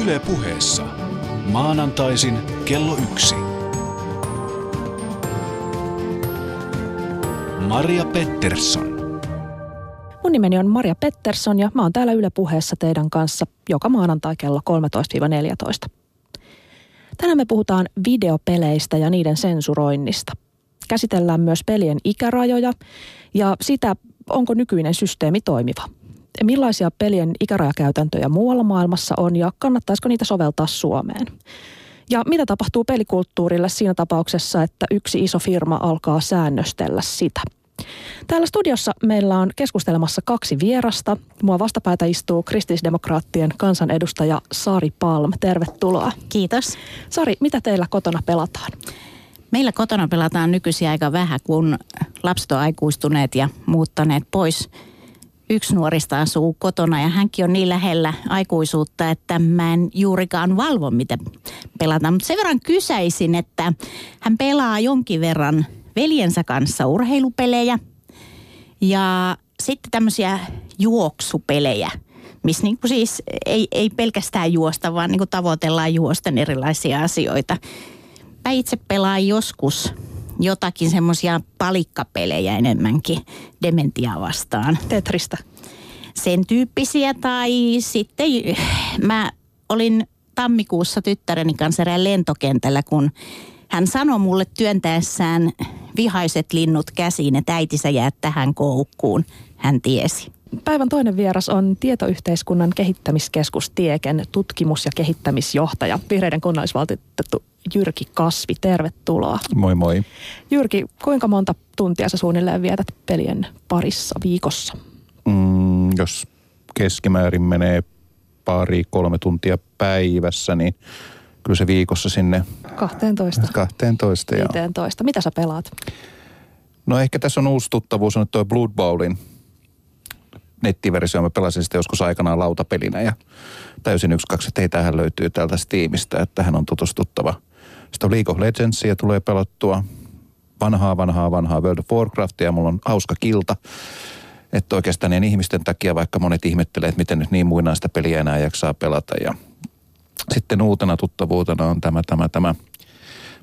Yle puheessa. Maanantaisin kello yksi. Maria Pettersson. Mun nimeni on Maria Pettersson ja mä oon täällä Yle puheessa teidän kanssa joka maanantai kello 13-14. Tänään me puhutaan videopeleistä ja niiden sensuroinnista. Käsitellään myös pelien ikärajoja ja sitä, onko nykyinen systeemi toimiva. Millaisia pelien ikärajakäytäntöjä muualla maailmassa on ja kannattaisiko niitä soveltaa Suomeen? Ja mitä tapahtuu pelikulttuurille siinä tapauksessa, että yksi iso firma alkaa säännöstellä sitä? Täällä studiossa meillä on keskustelemassa kaksi vierasta. Mua vastapäätä istuu kristillisdemokraattien kansanedustaja Sari Palm. Tervetuloa. Kiitos. Sari, mitä teillä kotona pelataan? Meillä kotona pelataan nykyisin aika vähän, kun lapset on aikuistuneet ja muuttaneet pois. Yksi nuorista asuu kotona ja hänkin on niin lähellä aikuisuutta, että mä en juurikaan valvo, mitä pelataan. Mutta sen verran kysäisin, että hän pelaa jonkin verran veljensä kanssa urheilupelejä ja sitten tämmöisiä juoksupelejä, missä niin siis ei, ei pelkästään juosta, vaan niin tavoitellaan juosten erilaisia asioita. Mä itse pelaan joskus jotakin semmoisia palikkapelejä enemmänkin dementiaa vastaan. Tetristä. Sen tyyppisiä tai sitten mä olin tammikuussa tyttäreni kanssa erään lentokentällä, kun hän sanoi mulle työntäessään vihaiset linnut käsiin, että äiti sä jäät tähän koukkuun. Hän tiesi. Päivän toinen vieras on Tietoyhteiskunnan kehittämiskeskus Tieken tutkimus- ja kehittämisjohtaja, vihreiden kunnallisvaltuutettu Jyrki Kasvi. Tervetuloa. Moi moi. Jyrki, kuinka monta tuntia sä suunnilleen vietät pelien parissa viikossa? Mm, jos keskimäärin menee pari, kolme tuntia päivässä, niin kyllä se viikossa sinne... 12. 12, joo. 15. Mitä sä pelaat? No ehkä tässä on uusi tuttavuus, on tuo Blood Bowlin nettiversio. Mä pelasin sitä joskus aikanaan lautapelinä ja täysin yksi kaksi, että hei, tähän löytyy täältä Steamista, että tähän on tutustuttava. Sitten on League of Legendsia tulee pelottua. Vanhaa, vanhaa, vanhaa World of Warcraftia mulla on hauska kilta. Että oikeastaan niin ihmisten takia, vaikka monet ihmettelee, että miten nyt niin muinaista peliä enää jaksaa pelata. Ja sitten uutena tuttavuutena on tämä, tämä, tämä.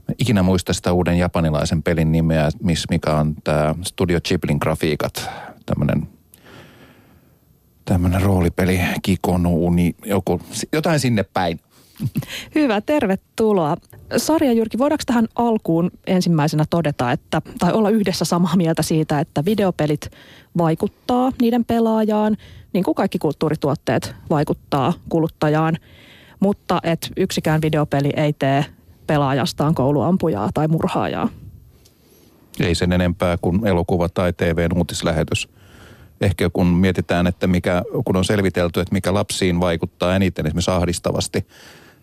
Mä ikinä muista sitä uuden japanilaisen pelin nimeä, mikä on tämä Studio Ghiblin grafiikat. Tämmöinen tämmöinen roolipeli, Kikonuuni, joku, jotain sinne päin. Hyvä, tervetuloa. Sarja Jyrki, voidaanko tähän alkuun ensimmäisenä todeta, että, tai olla yhdessä samaa mieltä siitä, että videopelit vaikuttaa niiden pelaajaan, niin kuin kaikki kulttuurituotteet vaikuttaa kuluttajaan, mutta että yksikään videopeli ei tee pelaajastaan kouluampujaa tai murhaajaa. Ei sen enempää kuin elokuva tai TVn uutislähetys ehkä kun mietitään, että mikä, kun on selvitelty, että mikä lapsiin vaikuttaa eniten esimerkiksi ahdistavasti,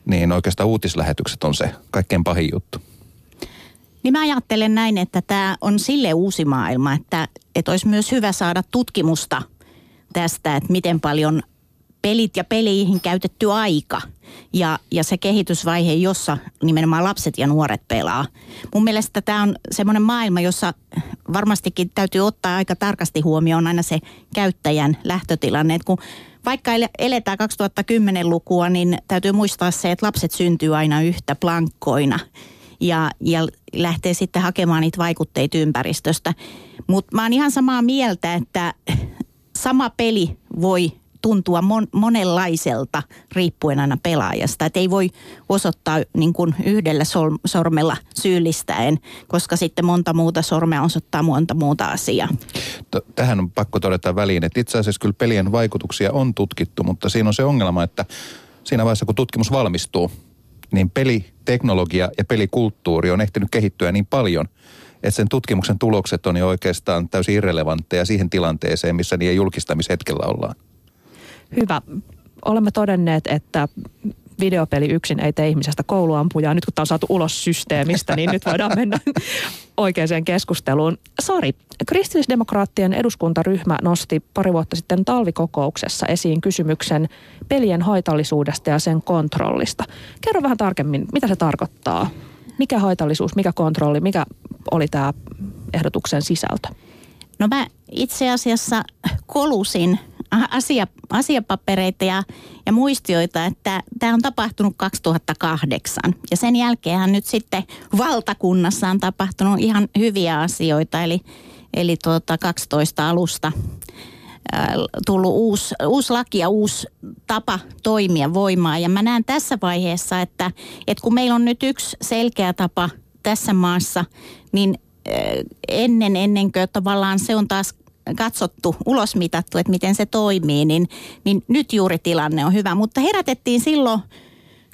niin oikeastaan uutislähetykset on se kaikkein pahin juttu. Niin mä ajattelen näin, että tämä on sille uusi maailma, että, että olisi myös hyvä saada tutkimusta tästä, että miten paljon pelit ja peliin käytetty aika ja, ja se kehitysvaihe, jossa nimenomaan lapset ja nuoret pelaa. Mun mielestä tämä on semmoinen maailma, jossa varmastikin täytyy ottaa aika tarkasti huomioon aina se käyttäjän lähtötilanne. Et kun vaikka eletään 2010-lukua, niin täytyy muistaa se, että lapset syntyy aina yhtä plankkoina ja, ja lähtee sitten hakemaan niitä vaikutteita ympäristöstä. Mutta mä oon ihan samaa mieltä, että sama peli voi tuntua mon, monenlaiselta riippuen aina pelaajasta. Että ei voi osoittaa niin kuin yhdellä sol, sormella syyllistäen, koska sitten monta muuta sormea osoittaa monta muuta asiaa. Tähän on pakko todeta väliin, että itse asiassa kyllä pelien vaikutuksia on tutkittu, mutta siinä on se ongelma, että siinä vaiheessa kun tutkimus valmistuu, niin peliteknologia ja pelikulttuuri on ehtinyt kehittyä niin paljon, että sen tutkimuksen tulokset on jo oikeastaan täysin irrelevantteja siihen tilanteeseen, missä niiden julkistamishetkellä ollaan. Hyvä. Olemme todenneet, että videopeli yksin ei tee ihmisestä kouluampujaa. Nyt kun tämä on saatu ulos systeemistä, niin nyt voidaan mennä oikeaan keskusteluun. Sori, kristillisdemokraattien eduskuntaryhmä nosti pari vuotta sitten talvikokouksessa esiin kysymyksen pelien haitallisuudesta ja sen kontrollista. Kerro vähän tarkemmin, mitä se tarkoittaa? Mikä haitallisuus, mikä kontrolli, mikä oli tämä ehdotuksen sisältö? No mä itse asiassa kolusin asia, asiapapereita ja, ja muistioita, että tämä on tapahtunut 2008. Ja sen jälkeen nyt sitten valtakunnassa on tapahtunut ihan hyviä asioita, eli, eli tuota 12 alusta tullut uusi, uusi laki ja uusi tapa toimia voimaan. Ja mä näen tässä vaiheessa, että, että kun meillä on nyt yksi selkeä tapa tässä maassa, niin ennen, ennen kuin tavallaan se on taas katsottu, ulosmitattu, että miten se toimii, niin, niin nyt juuri tilanne on hyvä. Mutta herätettiin silloin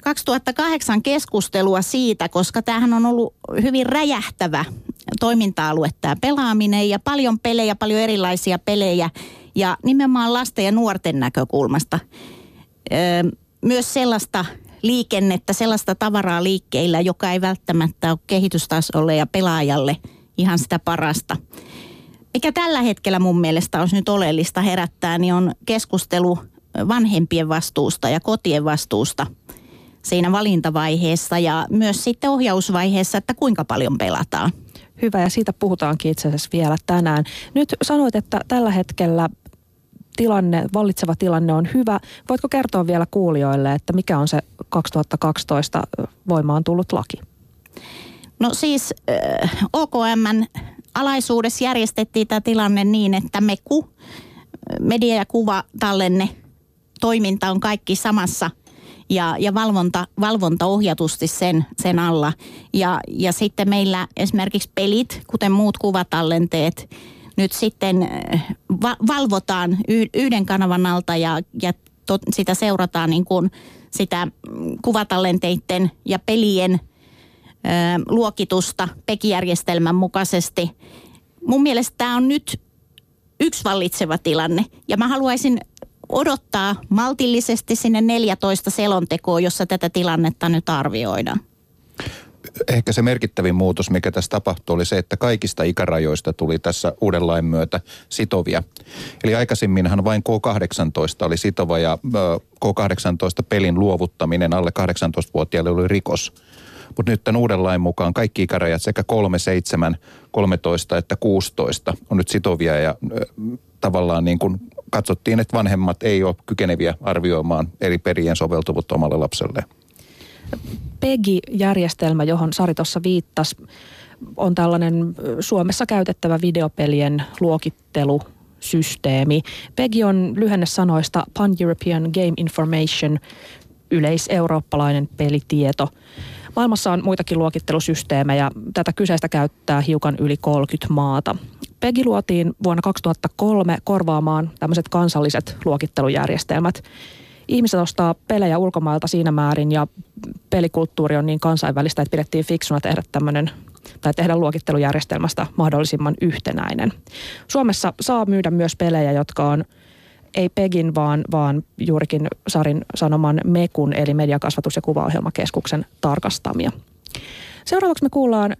2008 keskustelua siitä, koska tämähän on ollut hyvin räjähtävä toiminta-alue tämä pelaaminen ja paljon pelejä, paljon erilaisia pelejä ja nimenomaan lasten ja nuorten näkökulmasta. Myös sellaista liikennettä, sellaista tavaraa liikkeillä, joka ei välttämättä ole kehitystasolle ja pelaajalle ihan sitä parasta. Mikä tällä hetkellä mun mielestä olisi nyt oleellista herättää, niin on keskustelu vanhempien vastuusta ja kotien vastuusta siinä valintavaiheessa ja myös sitten ohjausvaiheessa, että kuinka paljon pelataan. Hyvä ja siitä puhutaankin itse asiassa vielä tänään. Nyt sanoit, että tällä hetkellä tilanne, vallitseva tilanne on hyvä. Voitko kertoa vielä kuulijoille, että mikä on se 2012 voimaan tullut laki? No siis äh, OKMn alaisuudessa järjestettiin tämä tilanne niin, että MEKU, media- ja kuvatallenne, toiminta on kaikki samassa ja, ja valvonta, valvonta ohjatusti sen, sen alla. Ja, ja sitten meillä esimerkiksi pelit, kuten muut kuvatallenteet, nyt sitten va- valvotaan yhden kanavan alta ja, ja to, sitä seurataan niin kuin sitä kuvatallenteiden ja pelien – luokitusta PEKI-järjestelmän mukaisesti. Mun mielestä tämä on nyt yksi vallitseva tilanne ja mä haluaisin odottaa maltillisesti sinne 14 selontekoon, jossa tätä tilannetta nyt arvioidaan. Ehkä se merkittävin muutos, mikä tässä tapahtui, oli se, että kaikista ikärajoista tuli tässä uuden lain myötä sitovia. Eli aikaisemminhan vain K18 oli sitova ja K18 pelin luovuttaminen alle 18-vuotiaille oli rikos. Mutta nyt tämän uuden lain mukaan kaikki ikärajat sekä 3, 7, 13 että 16 on nyt sitovia ja tavallaan niin kuin katsottiin, että vanhemmat ei ole kykeneviä arvioimaan eri perien soveltuvuutta omalle lapselle. PEGI-järjestelmä, johon Sari tuossa viittasi, on tällainen Suomessa käytettävä videopelien luokittelu systeemi. PEGI on lyhenne sanoista Pan-European Game Information, yleiseurooppalainen pelitieto. Maailmassa on muitakin luokittelusysteemejä. Tätä kyseistä käyttää hiukan yli 30 maata. PEGI luotiin vuonna 2003 korvaamaan tämmöiset kansalliset luokittelujärjestelmät. Ihmiset ostaa pelejä ulkomailta siinä määrin ja pelikulttuuri on niin kansainvälistä, että pidettiin fiksuna tehdä tämmöinen tai tehdä luokittelujärjestelmästä mahdollisimman yhtenäinen. Suomessa saa myydä myös pelejä, jotka on ei PEGin, vaan, vaan juurikin Sarin sanoman MEKUN, eli Mediakasvatus- ja kuvaohjelmakeskuksen tarkastamia. Seuraavaksi me kuullaan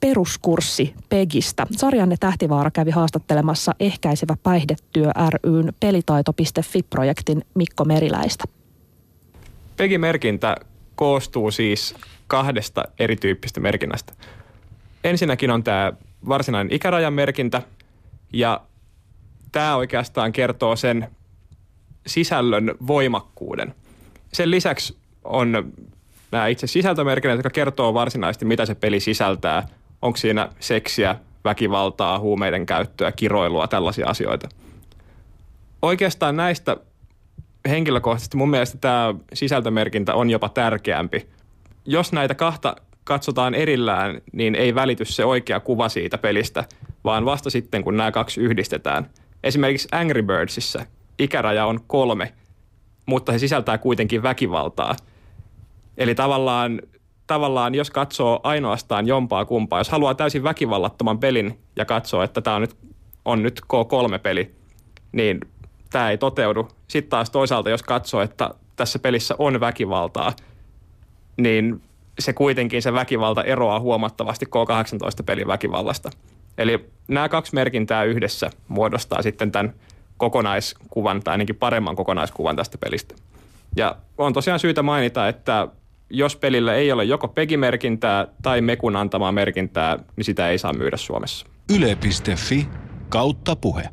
peruskurssi PEGistä. Sarjanne Tähtivaara kävi haastattelemassa Ehkäisevä päihdetyö ryn pelitaito.fi-projektin Mikko Meriläistä. PEGI-merkintä koostuu siis kahdesta erityyppistä merkinnästä. Ensinnäkin on tämä varsinainen ikärajan merkintä ja tämä oikeastaan kertoo sen sisällön voimakkuuden. Sen lisäksi on nämä itse sisältömerkinnät, jotka kertoo varsinaisesti, mitä se peli sisältää. Onko siinä seksiä, väkivaltaa, huumeiden käyttöä, kiroilua, tällaisia asioita. Oikeastaan näistä henkilökohtaisesti mun mielestä tämä sisältömerkintä on jopa tärkeämpi. Jos näitä kahta katsotaan erillään, niin ei välity se oikea kuva siitä pelistä, vaan vasta sitten, kun nämä kaksi yhdistetään – Esimerkiksi Angry Birdsissa ikäraja on kolme, mutta se sisältää kuitenkin väkivaltaa. Eli tavallaan, tavallaan jos katsoo ainoastaan jompaa kumpaa, jos haluaa täysin väkivallattoman pelin ja katsoo, että tämä on nyt, on nyt K3-peli, niin tämä ei toteudu. Sitten taas toisaalta, jos katsoo, että tässä pelissä on väkivaltaa, niin se kuitenkin se väkivalta eroaa huomattavasti K18-pelin väkivallasta. Eli nämä kaksi merkintää yhdessä muodostaa sitten tämän kokonaiskuvan tai ainakin paremman kokonaiskuvan tästä pelistä. Ja on tosiaan syytä mainita, että jos pelillä ei ole joko PEGI-merkintää tai Mekun antamaa merkintää, niin sitä ei saa myydä Suomessa. Yle.fi kautta puhe.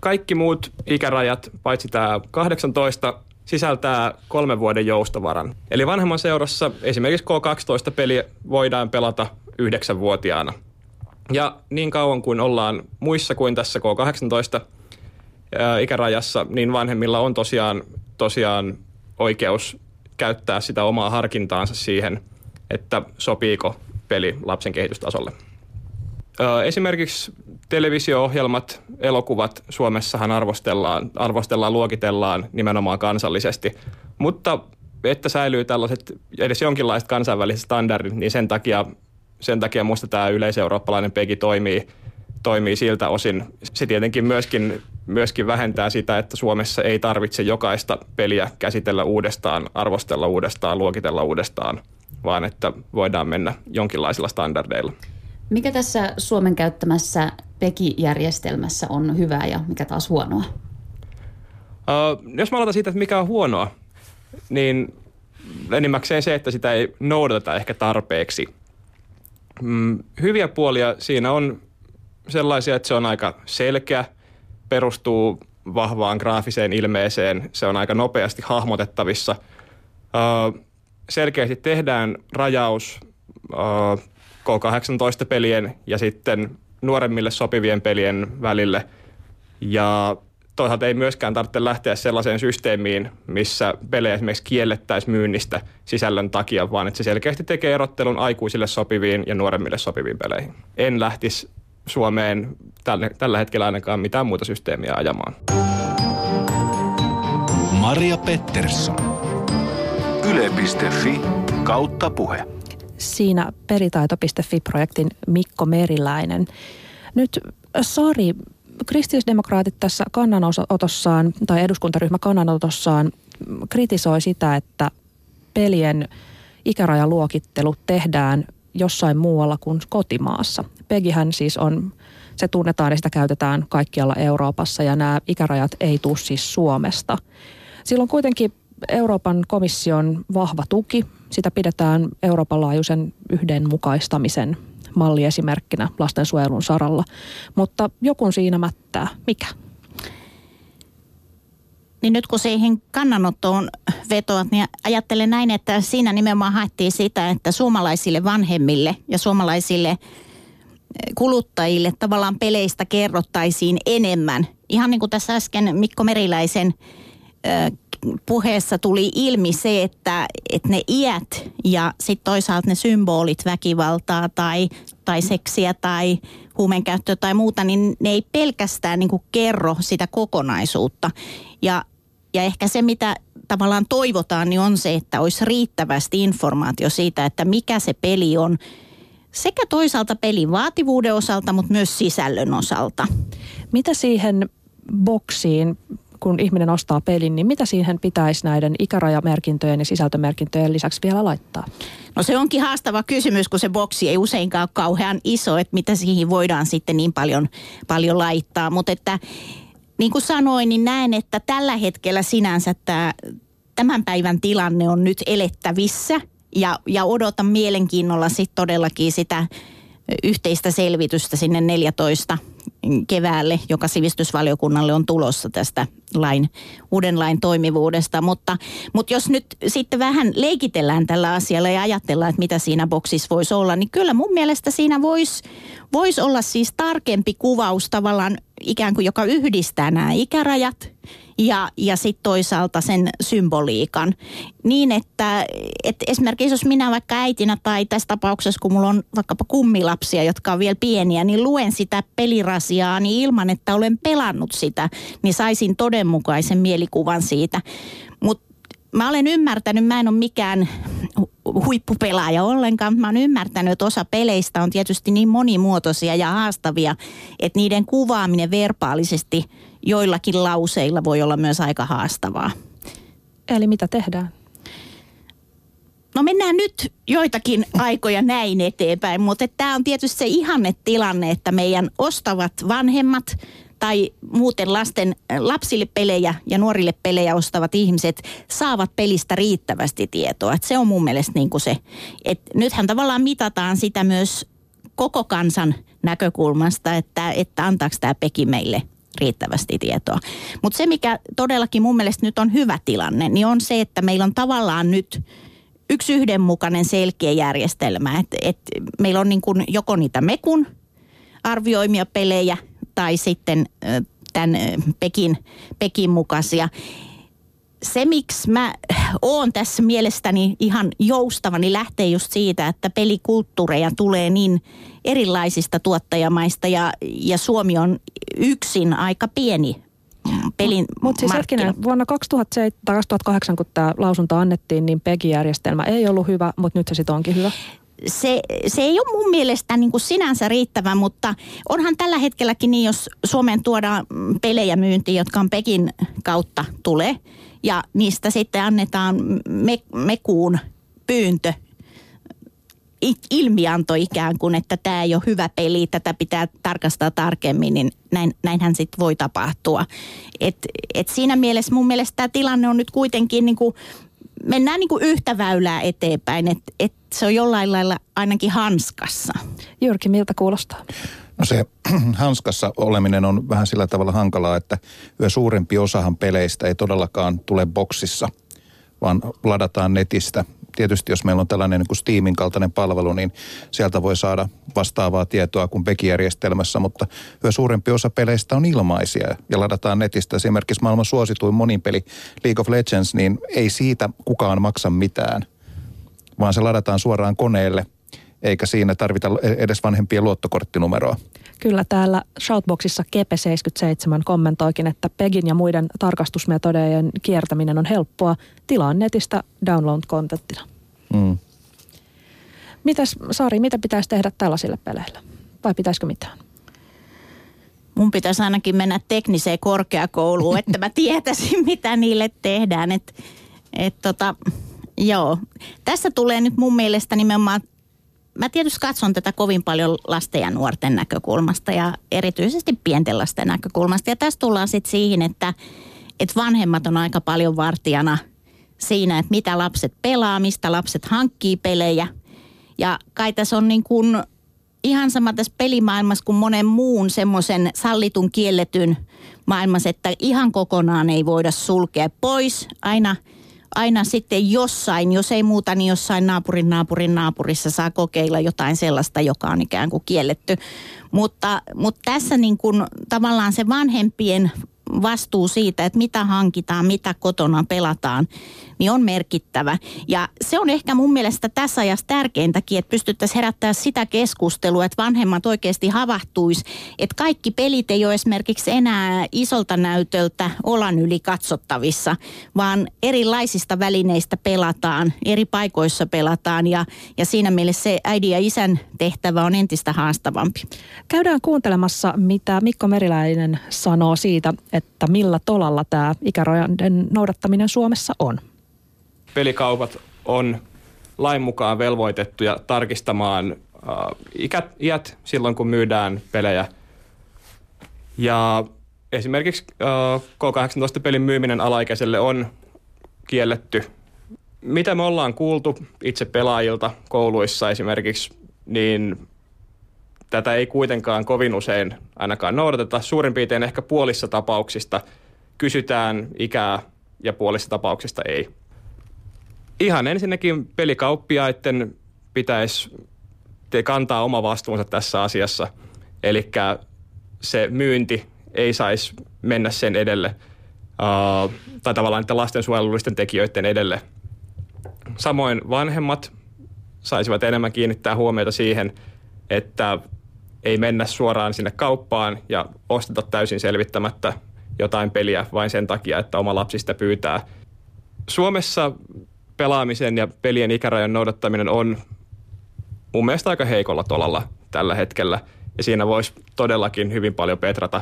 Kaikki muut ikärajat, paitsi tämä 18, sisältää kolmen vuoden joustovaran. Eli vanhemman seurassa esimerkiksi K12-peli voidaan pelata yhdeksänvuotiaana. Ja niin kauan kuin ollaan muissa kuin tässä K18 ikärajassa, niin vanhemmilla on tosiaan, tosiaan oikeus käyttää sitä omaa harkintaansa siihen, että sopiiko peli lapsen kehitystasolle. Esimerkiksi televisio-ohjelmat, elokuvat Suomessahan arvostellaan, arvostellaan, luokitellaan nimenomaan kansallisesti, mutta että säilyy tällaiset edes jonkinlaiset kansainväliset standardit, niin sen takia, sen takia minusta tämä yleiseurooppalainen PEGI toimii, toimii siltä osin. Se tietenkin myöskin, myöskin vähentää sitä, että Suomessa ei tarvitse jokaista peliä käsitellä uudestaan, arvostella uudestaan, luokitella uudestaan, vaan että voidaan mennä jonkinlaisilla standardeilla. Mikä tässä Suomen käyttämässä PEGI-järjestelmässä on hyvää ja mikä taas huonoa? Uh, jos mä aloitan siitä, että mikä on huonoa, niin enimmäkseen se, että sitä ei noudateta ehkä tarpeeksi. Mm, hyviä puolia siinä on sellaisia, että se on aika selkeä, perustuu vahvaan graafiseen ilmeeseen, se on aika nopeasti hahmotettavissa. Uh, selkeästi tehdään rajaus uh, K18-pelien ja sitten nuoremmille sopivien pelien välille. Ja toisaalta ei myöskään tarvitse lähteä sellaiseen systeemiin, missä pelejä esimerkiksi kiellettäisiin myynnistä sisällön takia, vaan että se selkeästi tekee erottelun aikuisille sopiviin ja nuoremmille sopiviin peleihin. En lähtisi Suomeen tällä, tällä hetkellä ainakaan mitään muuta systeemiä ajamaan. Maria Pettersson. Yle.fi kautta puhe siinä peritaito.fi-projektin Mikko Meriläinen. Nyt Sari, kristillisdemokraatit tässä kannanotossaan tai eduskuntaryhmä kannanotossaan kritisoi sitä, että pelien ikärajaluokittelu tehdään jossain muualla kuin kotimaassa. Pegihän siis on, se tunnetaan ja sitä käytetään kaikkialla Euroopassa ja nämä ikärajat ei tule siis Suomesta. Silloin kuitenkin Euroopan komission vahva tuki sitä pidetään Euroopan laajuisen yhdenmukaistamisen malliesimerkkinä lastensuojelun saralla. Mutta joku siinä mättää. Mikä? Niin nyt kun siihen kannanottoon vetoat, niin ajattelen näin, että siinä nimenomaan haettiin sitä, että suomalaisille vanhemmille ja suomalaisille eh, kuluttajille tavallaan peleistä kerrottaisiin enemmän. Ihan niin kuin tässä äsken Mikko Meriläisen eh, puheessa tuli ilmi se, että, että ne iät ja sitten toisaalta ne symbolit väkivaltaa tai, tai seksiä tai huumeenkäyttöä tai muuta, niin ne ei pelkästään niin kerro sitä kokonaisuutta. Ja, ja ehkä se, mitä tavallaan toivotaan, niin on se, että olisi riittävästi informaatio siitä, että mikä se peli on sekä toisaalta pelin vaativuuden osalta, mutta myös sisällön osalta. Mitä siihen boksiin kun ihminen ostaa pelin, niin mitä siihen pitäisi näiden ikärajamerkintöjen ja sisältömerkintöjen lisäksi vielä laittaa? No se onkin haastava kysymys, kun se boksi ei useinkaan ole kauhean iso, että mitä siihen voidaan sitten niin paljon, paljon laittaa. Mutta että niin kuin sanoin, niin näen, että tällä hetkellä sinänsä tämä, tämän päivän tilanne on nyt elettävissä. Ja, ja odotan mielenkiinnolla sitten todellakin sitä yhteistä selvitystä sinne 14 keväälle, joka sivistysvaliokunnalle on tulossa tästä lain, uuden lain toimivuudesta. Mutta, mutta jos nyt sitten vähän leikitellään tällä asialla ja ajatellaan, että mitä siinä boksissa voisi olla, niin kyllä mun mielestä siinä voisi vois olla siis tarkempi kuvaus tavallaan ikään kuin, joka yhdistää nämä ikärajat ja, ja sitten toisaalta sen symboliikan. Niin, että, että esimerkiksi jos minä vaikka äitinä tai tässä tapauksessa, kun mulla on vaikkapa kummilapsia, jotka on vielä pieniä, niin luen sitä pelirasiaa niin ilman, että olen pelannut sitä, niin saisin todenmukaisen mielikuvan siitä. Mutta mä olen ymmärtänyt, mä en ole mikään huippupelaaja ollenkaan. Mä oon ymmärtänyt, että osa peleistä on tietysti niin monimuotoisia ja haastavia, että niiden kuvaaminen verbaalisesti joillakin lauseilla voi olla myös aika haastavaa. Eli mitä tehdään? No mennään nyt joitakin aikoja näin eteenpäin, mutta tämä on tietysti se ihanne tilanne, että meidän ostavat vanhemmat tai muuten lasten, lapsille pelejä ja nuorille pelejä ostavat ihmiset saavat pelistä riittävästi tietoa. Et se on mun mielestä niin kuin se, että nythän tavallaan mitataan sitä myös koko kansan näkökulmasta, että, että antaako tämä peki meille riittävästi tietoa. Mutta se, mikä todellakin mun mielestä nyt on hyvä tilanne, niin on se, että meillä on tavallaan nyt yksi yhdenmukainen selkeä järjestelmä. Et, et meillä on niin kuin joko niitä Mekun arvioimia pelejä tai sitten tämän Pekin, Pekin mukaisia se, miksi mä oon tässä mielestäni ihan joustava, niin lähtee just siitä, että pelikulttuureja tulee niin erilaisista tuottajamaista ja, ja Suomi on yksin aika pieni pelin Mutta siis hetkinen, vuonna 2007, 2008, kun tämä lausunto annettiin, niin PEGI-järjestelmä ei ollut hyvä, mutta nyt se sitten onkin hyvä. Se, se ei ole mun mielestä niin kuin sinänsä riittävä, mutta onhan tällä hetkelläkin niin, jos Suomeen tuodaan pelejä myyntiin, jotka on Pekin kautta tulee, ja niistä sitten annetaan me, mekuun pyyntö, ilmianto ikään kuin, että tämä ei ole hyvä peli, tätä pitää tarkastaa tarkemmin, niin näin, näinhän sitten voi tapahtua. Et, et siinä mielessä mun mielestä tämä tilanne on nyt kuitenkin niin kuin, mennään niin kuin yhtä väylää eteenpäin, että et se on jollain lailla ainakin hanskassa. Jyrki, miltä kuulostaa? No se hanskassa oleminen on vähän sillä tavalla hankalaa, että yhä suurempi osahan peleistä ei todellakaan tule boksissa, vaan ladataan netistä. Tietysti jos meillä on tällainen niin kuin Steamin kaltainen palvelu, niin sieltä voi saada vastaavaa tietoa kuin Peki-järjestelmässä, mutta yhä suurempi osa peleistä on ilmaisia ja ladataan netistä. Esimerkiksi maailman suosituin monin peli League of Legends, niin ei siitä kukaan maksa mitään, vaan se ladataan suoraan koneelle – eikä siinä tarvita edes vanhempien luottokorttinumeroa. Kyllä täällä Shoutboxissa Kepe77 kommentoikin, että PEGin ja muiden tarkastusmetodeiden kiertäminen on helppoa. Tilaa netistä download-kontenttina. Mm. Mitäs, Sari, mitä pitäisi tehdä tällaisille peleille? Vai pitäisikö mitään? Mun pitäisi ainakin mennä tekniseen korkeakouluun, että mä tietäisin, mitä niille tehdään. Et, et tota, joo. Tässä tulee nyt mun mielestä nimenomaan mä tietysti katson tätä kovin paljon lasten ja nuorten näkökulmasta ja erityisesti pienten lasten näkökulmasta. Ja tässä tullaan sitten siihen, että, että vanhemmat on aika paljon vartijana siinä, että mitä lapset pelaa, mistä lapset hankkii pelejä. Ja kai tässä on niin kuin ihan sama tässä pelimaailmassa kuin monen muun semmoisen sallitun kielletyn maailmassa, että ihan kokonaan ei voida sulkea pois. Aina – aina sitten jossain, jos ei muuta, niin jossain naapurin naapurin naapurissa saa kokeilla jotain sellaista, joka on ikään kuin kielletty. Mutta, mutta tässä niin kuin tavallaan se vanhempien vastuu siitä, että mitä hankitaan, mitä kotona pelataan, niin on merkittävä. Ja se on ehkä mun mielestä tässä ajassa tärkeintäkin, että pystyttäisiin herättää sitä keskustelua, että vanhemmat oikeasti havahtuisi, että kaikki pelit ei ole esimerkiksi enää isolta näytöltä olan yli katsottavissa, vaan erilaisista välineistä pelataan, eri paikoissa pelataan ja, ja siinä mielessä se äidin ja isän tehtävä on entistä haastavampi. Käydään kuuntelemassa, mitä Mikko Meriläinen sanoo siitä, että millä tolalla tämä ikärajan noudattaminen Suomessa on pelikaupat on lain mukaan velvoitettuja tarkistamaan äh, ikät, iät silloin, kun myydään pelejä. Ja esimerkiksi äh, K18-pelin myyminen alaikäiselle on kielletty. Mitä me ollaan kuultu itse pelaajilta kouluissa esimerkiksi, niin tätä ei kuitenkaan kovin usein ainakaan noudateta. Suurin piirtein ehkä puolissa tapauksista kysytään ikää ja puolissa tapauksista ei. Ihan ensinnäkin pelikauppiaiden pitäisi kantaa oma vastuunsa tässä asiassa. Eli se myynti ei saisi mennä sen edelle, uh, tai tavallaan niiden lastensuojelullisten tekijöiden edelle. Samoin vanhemmat saisivat enemmän kiinnittää huomiota siihen, että ei mennä suoraan sinne kauppaan ja osteta täysin selvittämättä jotain peliä vain sen takia, että oma lapsi sitä pyytää. Suomessa pelaamisen ja pelien ikärajan noudattaminen on mun mielestä aika heikolla tolalla tällä hetkellä. Ja siinä voisi todellakin hyvin paljon petrata.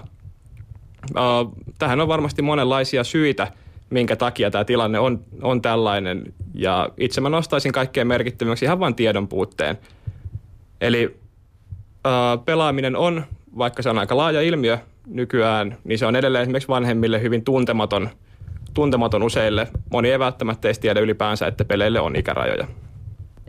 Tähän on varmasti monenlaisia syitä, minkä takia tämä tilanne on, on tällainen. Ja itse mä nostaisin kaikkein merkittävimmäksi ihan vain tiedon puutteen. Eli pelaaminen on, vaikka se on aika laaja ilmiö nykyään, niin se on edelleen esimerkiksi vanhemmille hyvin tuntematon – tuntematon useille. Moni ei välttämättä edes tiedä ylipäänsä, että peleille on ikärajoja.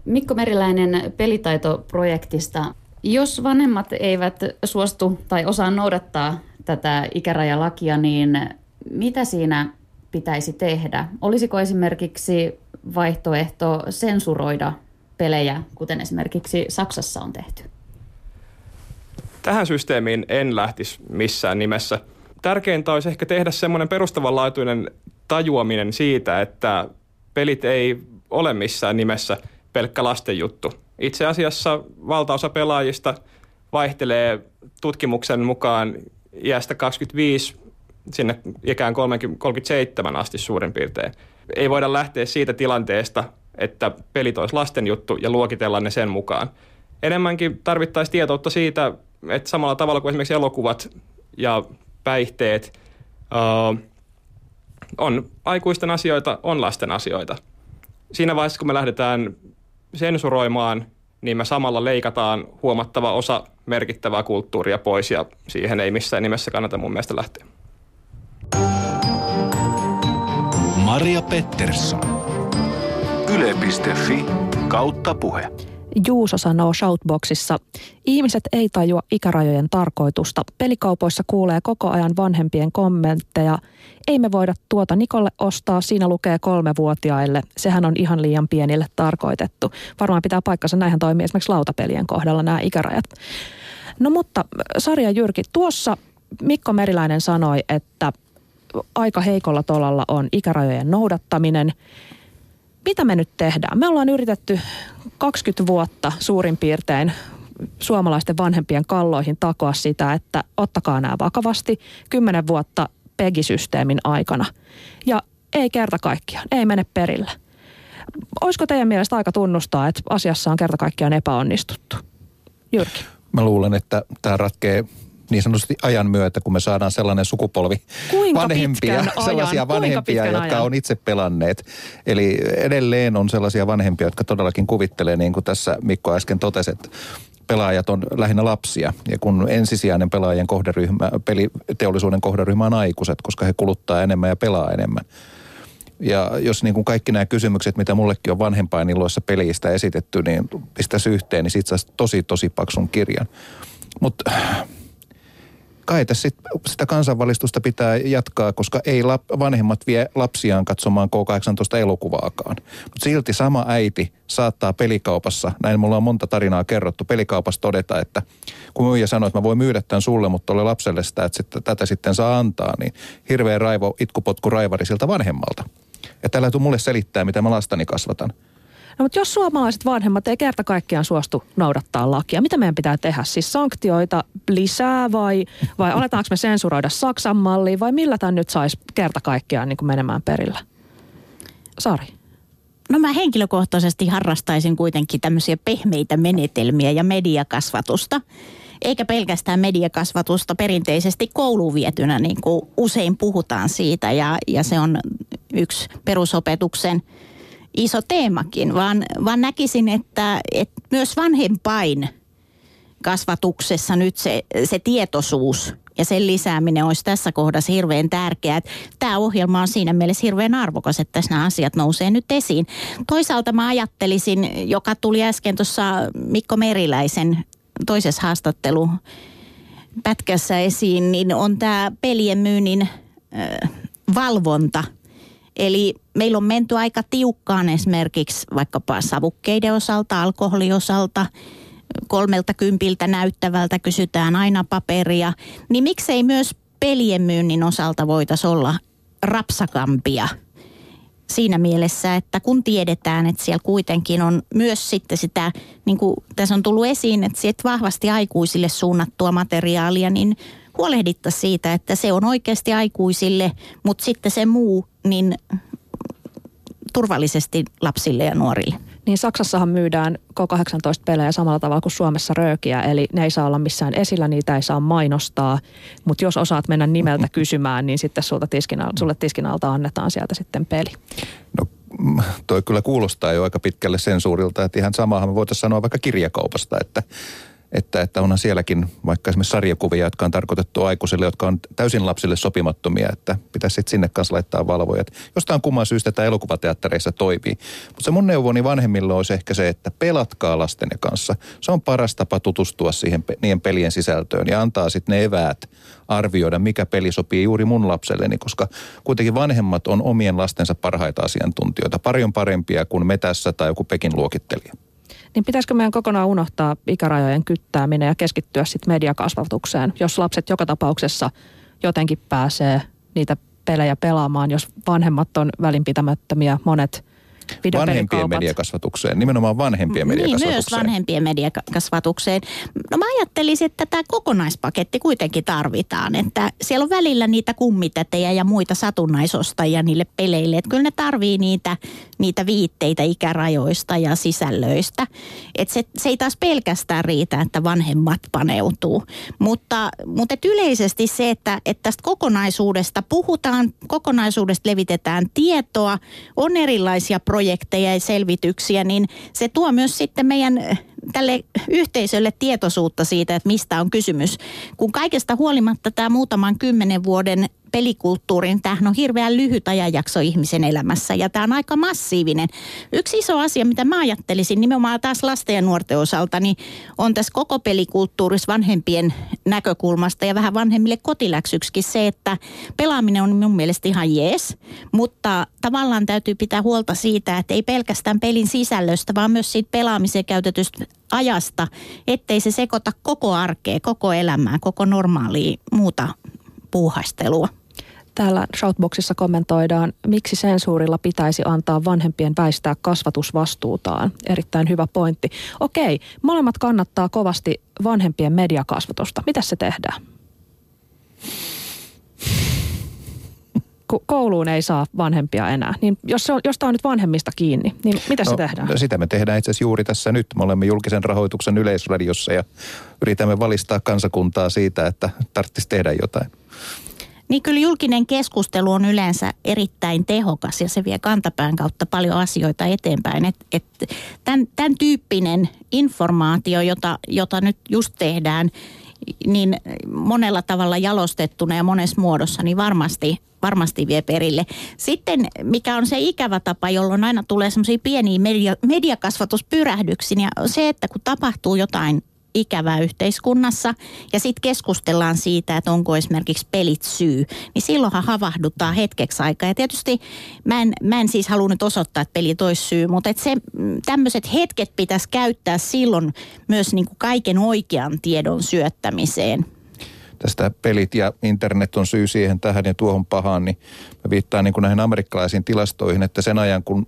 Mikko Meriläinen pelitaitoprojektista. Jos vanhemmat eivät suostu tai osaa noudattaa tätä ikärajalakia, niin mitä siinä pitäisi tehdä? Olisiko esimerkiksi vaihtoehto sensuroida pelejä, kuten esimerkiksi Saksassa on tehty? Tähän systeemiin en lähtisi missään nimessä. Tärkeintä olisi ehkä tehdä semmoinen perustavanlaatuinen tajuaminen siitä, että pelit ei ole missään nimessä pelkkä lasten juttu. Itse asiassa valtaosa pelaajista vaihtelee tutkimuksen mukaan iästä 25 sinne ikään 30, 37 asti suurin piirtein. Ei voida lähteä siitä tilanteesta, että pelit olisi lasten juttu ja luokitella ne sen mukaan. Enemmänkin tarvittaisiin tietoutta siitä, että samalla tavalla kuin esimerkiksi elokuvat ja päihteet uh, on aikuisten asioita, on lasten asioita. Siinä vaiheessa, kun me lähdetään sensuroimaan, niin me samalla leikataan huomattava osa merkittävää kulttuuria pois ja siihen ei missään nimessä kannata mun mielestä lähteä. Maria Pettersson. Yle.fi kautta puhe. Juuso sanoo Shoutboxissa, ihmiset ei tajua ikärajojen tarkoitusta. Pelikaupoissa kuulee koko ajan vanhempien kommentteja. Ei me voida tuota Nikolle ostaa, siinä lukee kolmevuotiaille. Sehän on ihan liian pienille tarkoitettu. Varmaan pitää paikkansa, näinhän toimii esimerkiksi lautapelien kohdalla nämä ikärajat. No mutta Sarja Jyrki, tuossa Mikko Meriläinen sanoi, että aika heikolla tolalla on ikärajojen noudattaminen. Mitä me nyt tehdään? Me ollaan yritetty 20 vuotta suurin piirtein suomalaisten vanhempien kalloihin takoa sitä, että ottakaa nämä vakavasti 10 vuotta pegisysteemin aikana. Ja ei kerta kaikkiaan, ei mene perille. Olisiko teidän mielestä aika tunnustaa, että asiassa on kerta kaikkiaan epäonnistuttu? Jyrki. Mä luulen, että tämä ratkee niin sanotusti ajan myötä, kun me saadaan sellainen sukupolvi Kuinka vanhempia, ajan? sellaisia Kuinka vanhempia, jotka ajan? on itse pelanneet. Eli edelleen on sellaisia vanhempia, jotka todellakin kuvittelee, niin kuin tässä Mikko äsken totesi, että pelaajat on lähinnä lapsia. Ja kun ensisijainen pelaajien kohderyhmä, peliteollisuuden kohderyhmä on aikuiset, koska he kuluttaa enemmän ja pelaa enemmän. Ja jos niin kuin kaikki nämä kysymykset, mitä mullekin on vanhempainiloissa peliistä esitetty, niin pistäisi yhteen, niin siitä saisi tosi, tosi paksun kirjan. Mutta kai tässä sit, sitä kansanvalistusta pitää jatkaa, koska ei lap, vanhemmat vie lapsiaan katsomaan K-18 elokuvaakaan. Mutta silti sama äiti saattaa pelikaupassa, näin mulla on monta tarinaa kerrottu, pelikaupassa todeta, että kun myyjä sanoi, että mä voin myydä tämän sulle, mutta ole lapselle sitä, että sitten, tätä sitten saa antaa, niin hirveä raivo, itkupotku raivari siltä vanhemmalta. Ja tällä tuu mulle selittää, mitä mä lastani kasvatan. No mutta jos suomalaiset vanhemmat ei kerta kaikkiaan suostu noudattaa lakia, mitä meidän pitää tehdä? Siis sanktioita lisää vai, vai aletaanko me sensuroida Saksan malliin vai millä tämä nyt saisi kerta kaikkiaan niin kuin menemään perillä? Sari. No mä henkilökohtaisesti harrastaisin kuitenkin tämmöisiä pehmeitä menetelmiä ja mediakasvatusta. Eikä pelkästään mediakasvatusta perinteisesti kouluun vietynä, niin kuin usein puhutaan siitä. Ja, ja se on yksi perusopetuksen iso teemakin, vaan, vaan näkisin, että, että myös vanhempain kasvatuksessa nyt se, se tietoisuus ja sen lisääminen olisi tässä kohdassa hirveän tärkeää. Tämä ohjelma on siinä mielessä hirveän arvokas, että tässä nämä asiat nousee nyt esiin. Toisaalta mä ajattelisin, joka tuli äsken tuossa Mikko Meriläisen toisessa haastattelu pätkässä esiin, niin on tämä pelien myynnin valvonta. Eli meillä on menty aika tiukkaan esimerkiksi vaikkapa savukkeiden osalta, alkoholiosalta, kolmelta kympiltä näyttävältä kysytään aina paperia, niin miksei myös pelien myynnin osalta voitaisiin olla rapsakampia? Siinä mielessä, että kun tiedetään, että siellä kuitenkin on myös sitten sitä, niin kuin tässä on tullut esiin, että vahvasti aikuisille suunnattua materiaalia, niin huolehdittaisiin siitä, että se on oikeasti aikuisille, mutta sitten se muu, niin turvallisesti lapsille ja nuorille. Niin Saksassahan myydään K18-pelejä samalla tavalla kuin Suomessa röökiä, eli ne ei saa olla missään esillä, niitä ei saa mainostaa, mutta jos osaat mennä nimeltä kysymään, niin sitten sulta tiskin, sulle tiskin alta annetaan sieltä sitten peli. No toi kyllä kuulostaa jo aika pitkälle sensuurilta, että ihan samahan me voitaisiin sanoa vaikka kirjakaupasta, että että, että onhan sielläkin vaikka esimerkiksi sarjakuvia, jotka on tarkoitettu aikuisille, jotka on täysin lapsille sopimattomia, että pitäisi sitten sinne kanssa laittaa valvojat. Jostain kumman syystä tämä elokuvateattereissa toimii. Mutta se mun neuvoni vanhemmille olisi ehkä se, että pelatkaa lastenne kanssa. Se on paras tapa tutustua siihen, niiden pelien sisältöön ja antaa sitten ne eväät arvioida, mikä peli sopii juuri mun lapselleni, koska kuitenkin vanhemmat on omien lastensa parhaita asiantuntijoita, paljon parempia kuin me tässä tai joku Pekin luokittelija. Niin pitäisikö meidän kokonaan unohtaa ikärajojen kyttääminen ja keskittyä sitten mediakasvatukseen, jos lapset joka tapauksessa jotenkin pääsee niitä pelejä pelaamaan, jos vanhemmat on välinpitämättömiä, monet – Vanhempien mediakasvatukseen, nimenomaan vanhempien niin, mediakasvatukseen. myös vanhempien mediakasvatukseen. No mä ajattelisin, että tämä kokonaispaketti kuitenkin tarvitaan, että siellä on välillä niitä kummitätejä ja muita satunnaisostajia niille peleille, että kyllä ne tarvii niitä, niitä viitteitä ikärajoista ja sisällöistä. Että se, se ei taas pelkästään riitä, että vanhemmat paneutuu, mutta, mutta et yleisesti se, että, että tästä kokonaisuudesta puhutaan, kokonaisuudesta levitetään tietoa, on erilaisia projekteja ja selvityksiä, niin se tuo myös sitten meidän tälle yhteisölle tietoisuutta siitä, että mistä on kysymys. Kun kaikesta huolimatta tämä muutaman kymmenen vuoden pelikulttuurin. Tämähän on hirveän lyhyt ajanjakso ihmisen elämässä ja tämä on aika massiivinen. Yksi iso asia, mitä mä ajattelisin nimenomaan taas lasten ja nuorten osalta, niin on tässä koko pelikulttuurissa vanhempien näkökulmasta ja vähän vanhemmille kotiläksyksikin se, että pelaaminen on minun mielestä ihan jees, mutta tavallaan täytyy pitää huolta siitä, että ei pelkästään pelin sisällöstä, vaan myös siitä pelaamiseen käytetystä ajasta, ettei se sekoita koko arkea, koko elämää, koko normaalia muuta puuhaistelua. Täällä Shoutboxissa kommentoidaan, miksi sensuurilla pitäisi antaa vanhempien väistää kasvatusvastuutaan. Erittäin hyvä pointti. Okei, molemmat kannattaa kovasti vanhempien mediakasvatusta. Mitä se tehdään? kouluun ei saa vanhempia enää. Niin jos, se on, jos tämä on nyt vanhemmista kiinni, niin mitä no, se tehdään? Sitä me tehdään itse asiassa juuri tässä nyt. Me olemme julkisen rahoituksen yleisradiossa ja yritämme valistaa kansakuntaa siitä, että tarvitsisi tehdä jotain. Niin kyllä julkinen keskustelu on yleensä erittäin tehokas ja se vie kantapään kautta paljon asioita eteenpäin. Et, et tämän, tämän tyyppinen informaatio, jota, jota nyt just tehdään, niin monella tavalla jalostettuna ja monessa muodossa, niin varmasti, varmasti vie perille. Sitten mikä on se ikävä tapa, jolloin aina tulee semmoisia pieniä media, mediakasvatuspyrähdyksiä, niin se, että kun tapahtuu jotain ikävää yhteiskunnassa. Ja sitten keskustellaan siitä, että onko esimerkiksi pelit syy, niin silloinhan havahdutaan hetkeksi aikaa. Ja tietysti mä en, mä en siis halua nyt osoittaa, että pelit olisi syy, mutta että se tämmöiset hetket pitäisi käyttää silloin myös niin kuin kaiken oikean tiedon syöttämiseen. Tästä pelit ja internet on syy siihen tähän ja tuohon pahaan, niin mä viittaan niin kuin näihin amerikkalaisiin tilastoihin, että sen ajan kun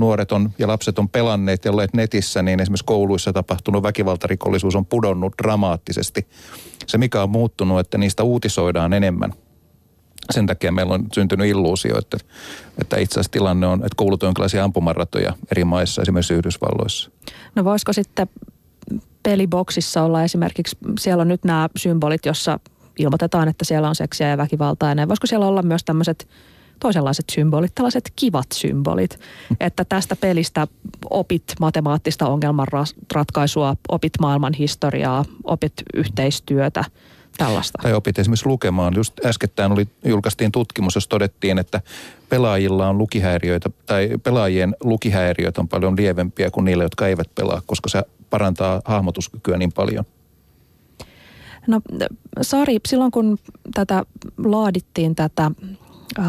nuoret on ja lapset on pelanneet ja olleet netissä, niin esimerkiksi kouluissa tapahtunut väkivaltarikollisuus on pudonnut dramaattisesti. Se mikä on muuttunut, että niistä uutisoidaan enemmän. Sen takia meillä on syntynyt illuusio, että, että itse asiassa tilanne on, että koulut on jonkinlaisia ampumaratoja eri maissa, esimerkiksi Yhdysvalloissa. No voisiko sitten peliboksissa olla esimerkiksi, siellä on nyt nämä symbolit, jossa ilmoitetaan, että siellä on seksiä ja väkivaltaa ja Voisiko siellä olla myös tämmöiset toisenlaiset symbolit, tällaiset kivat symbolit, että tästä pelistä opit matemaattista ongelmanratkaisua, opit maailman historiaa, opit yhteistyötä, tällaista. Tai opit esimerkiksi lukemaan. Just äskettäin oli, julkaistiin tutkimus, jos todettiin, että pelaajilla on lukihäiriöitä, tai pelaajien lukihäiriöt on paljon lievempiä kuin niille, jotka eivät pelaa, koska se parantaa hahmotuskykyä niin paljon. No Sari, silloin kun tätä laadittiin tätä äh,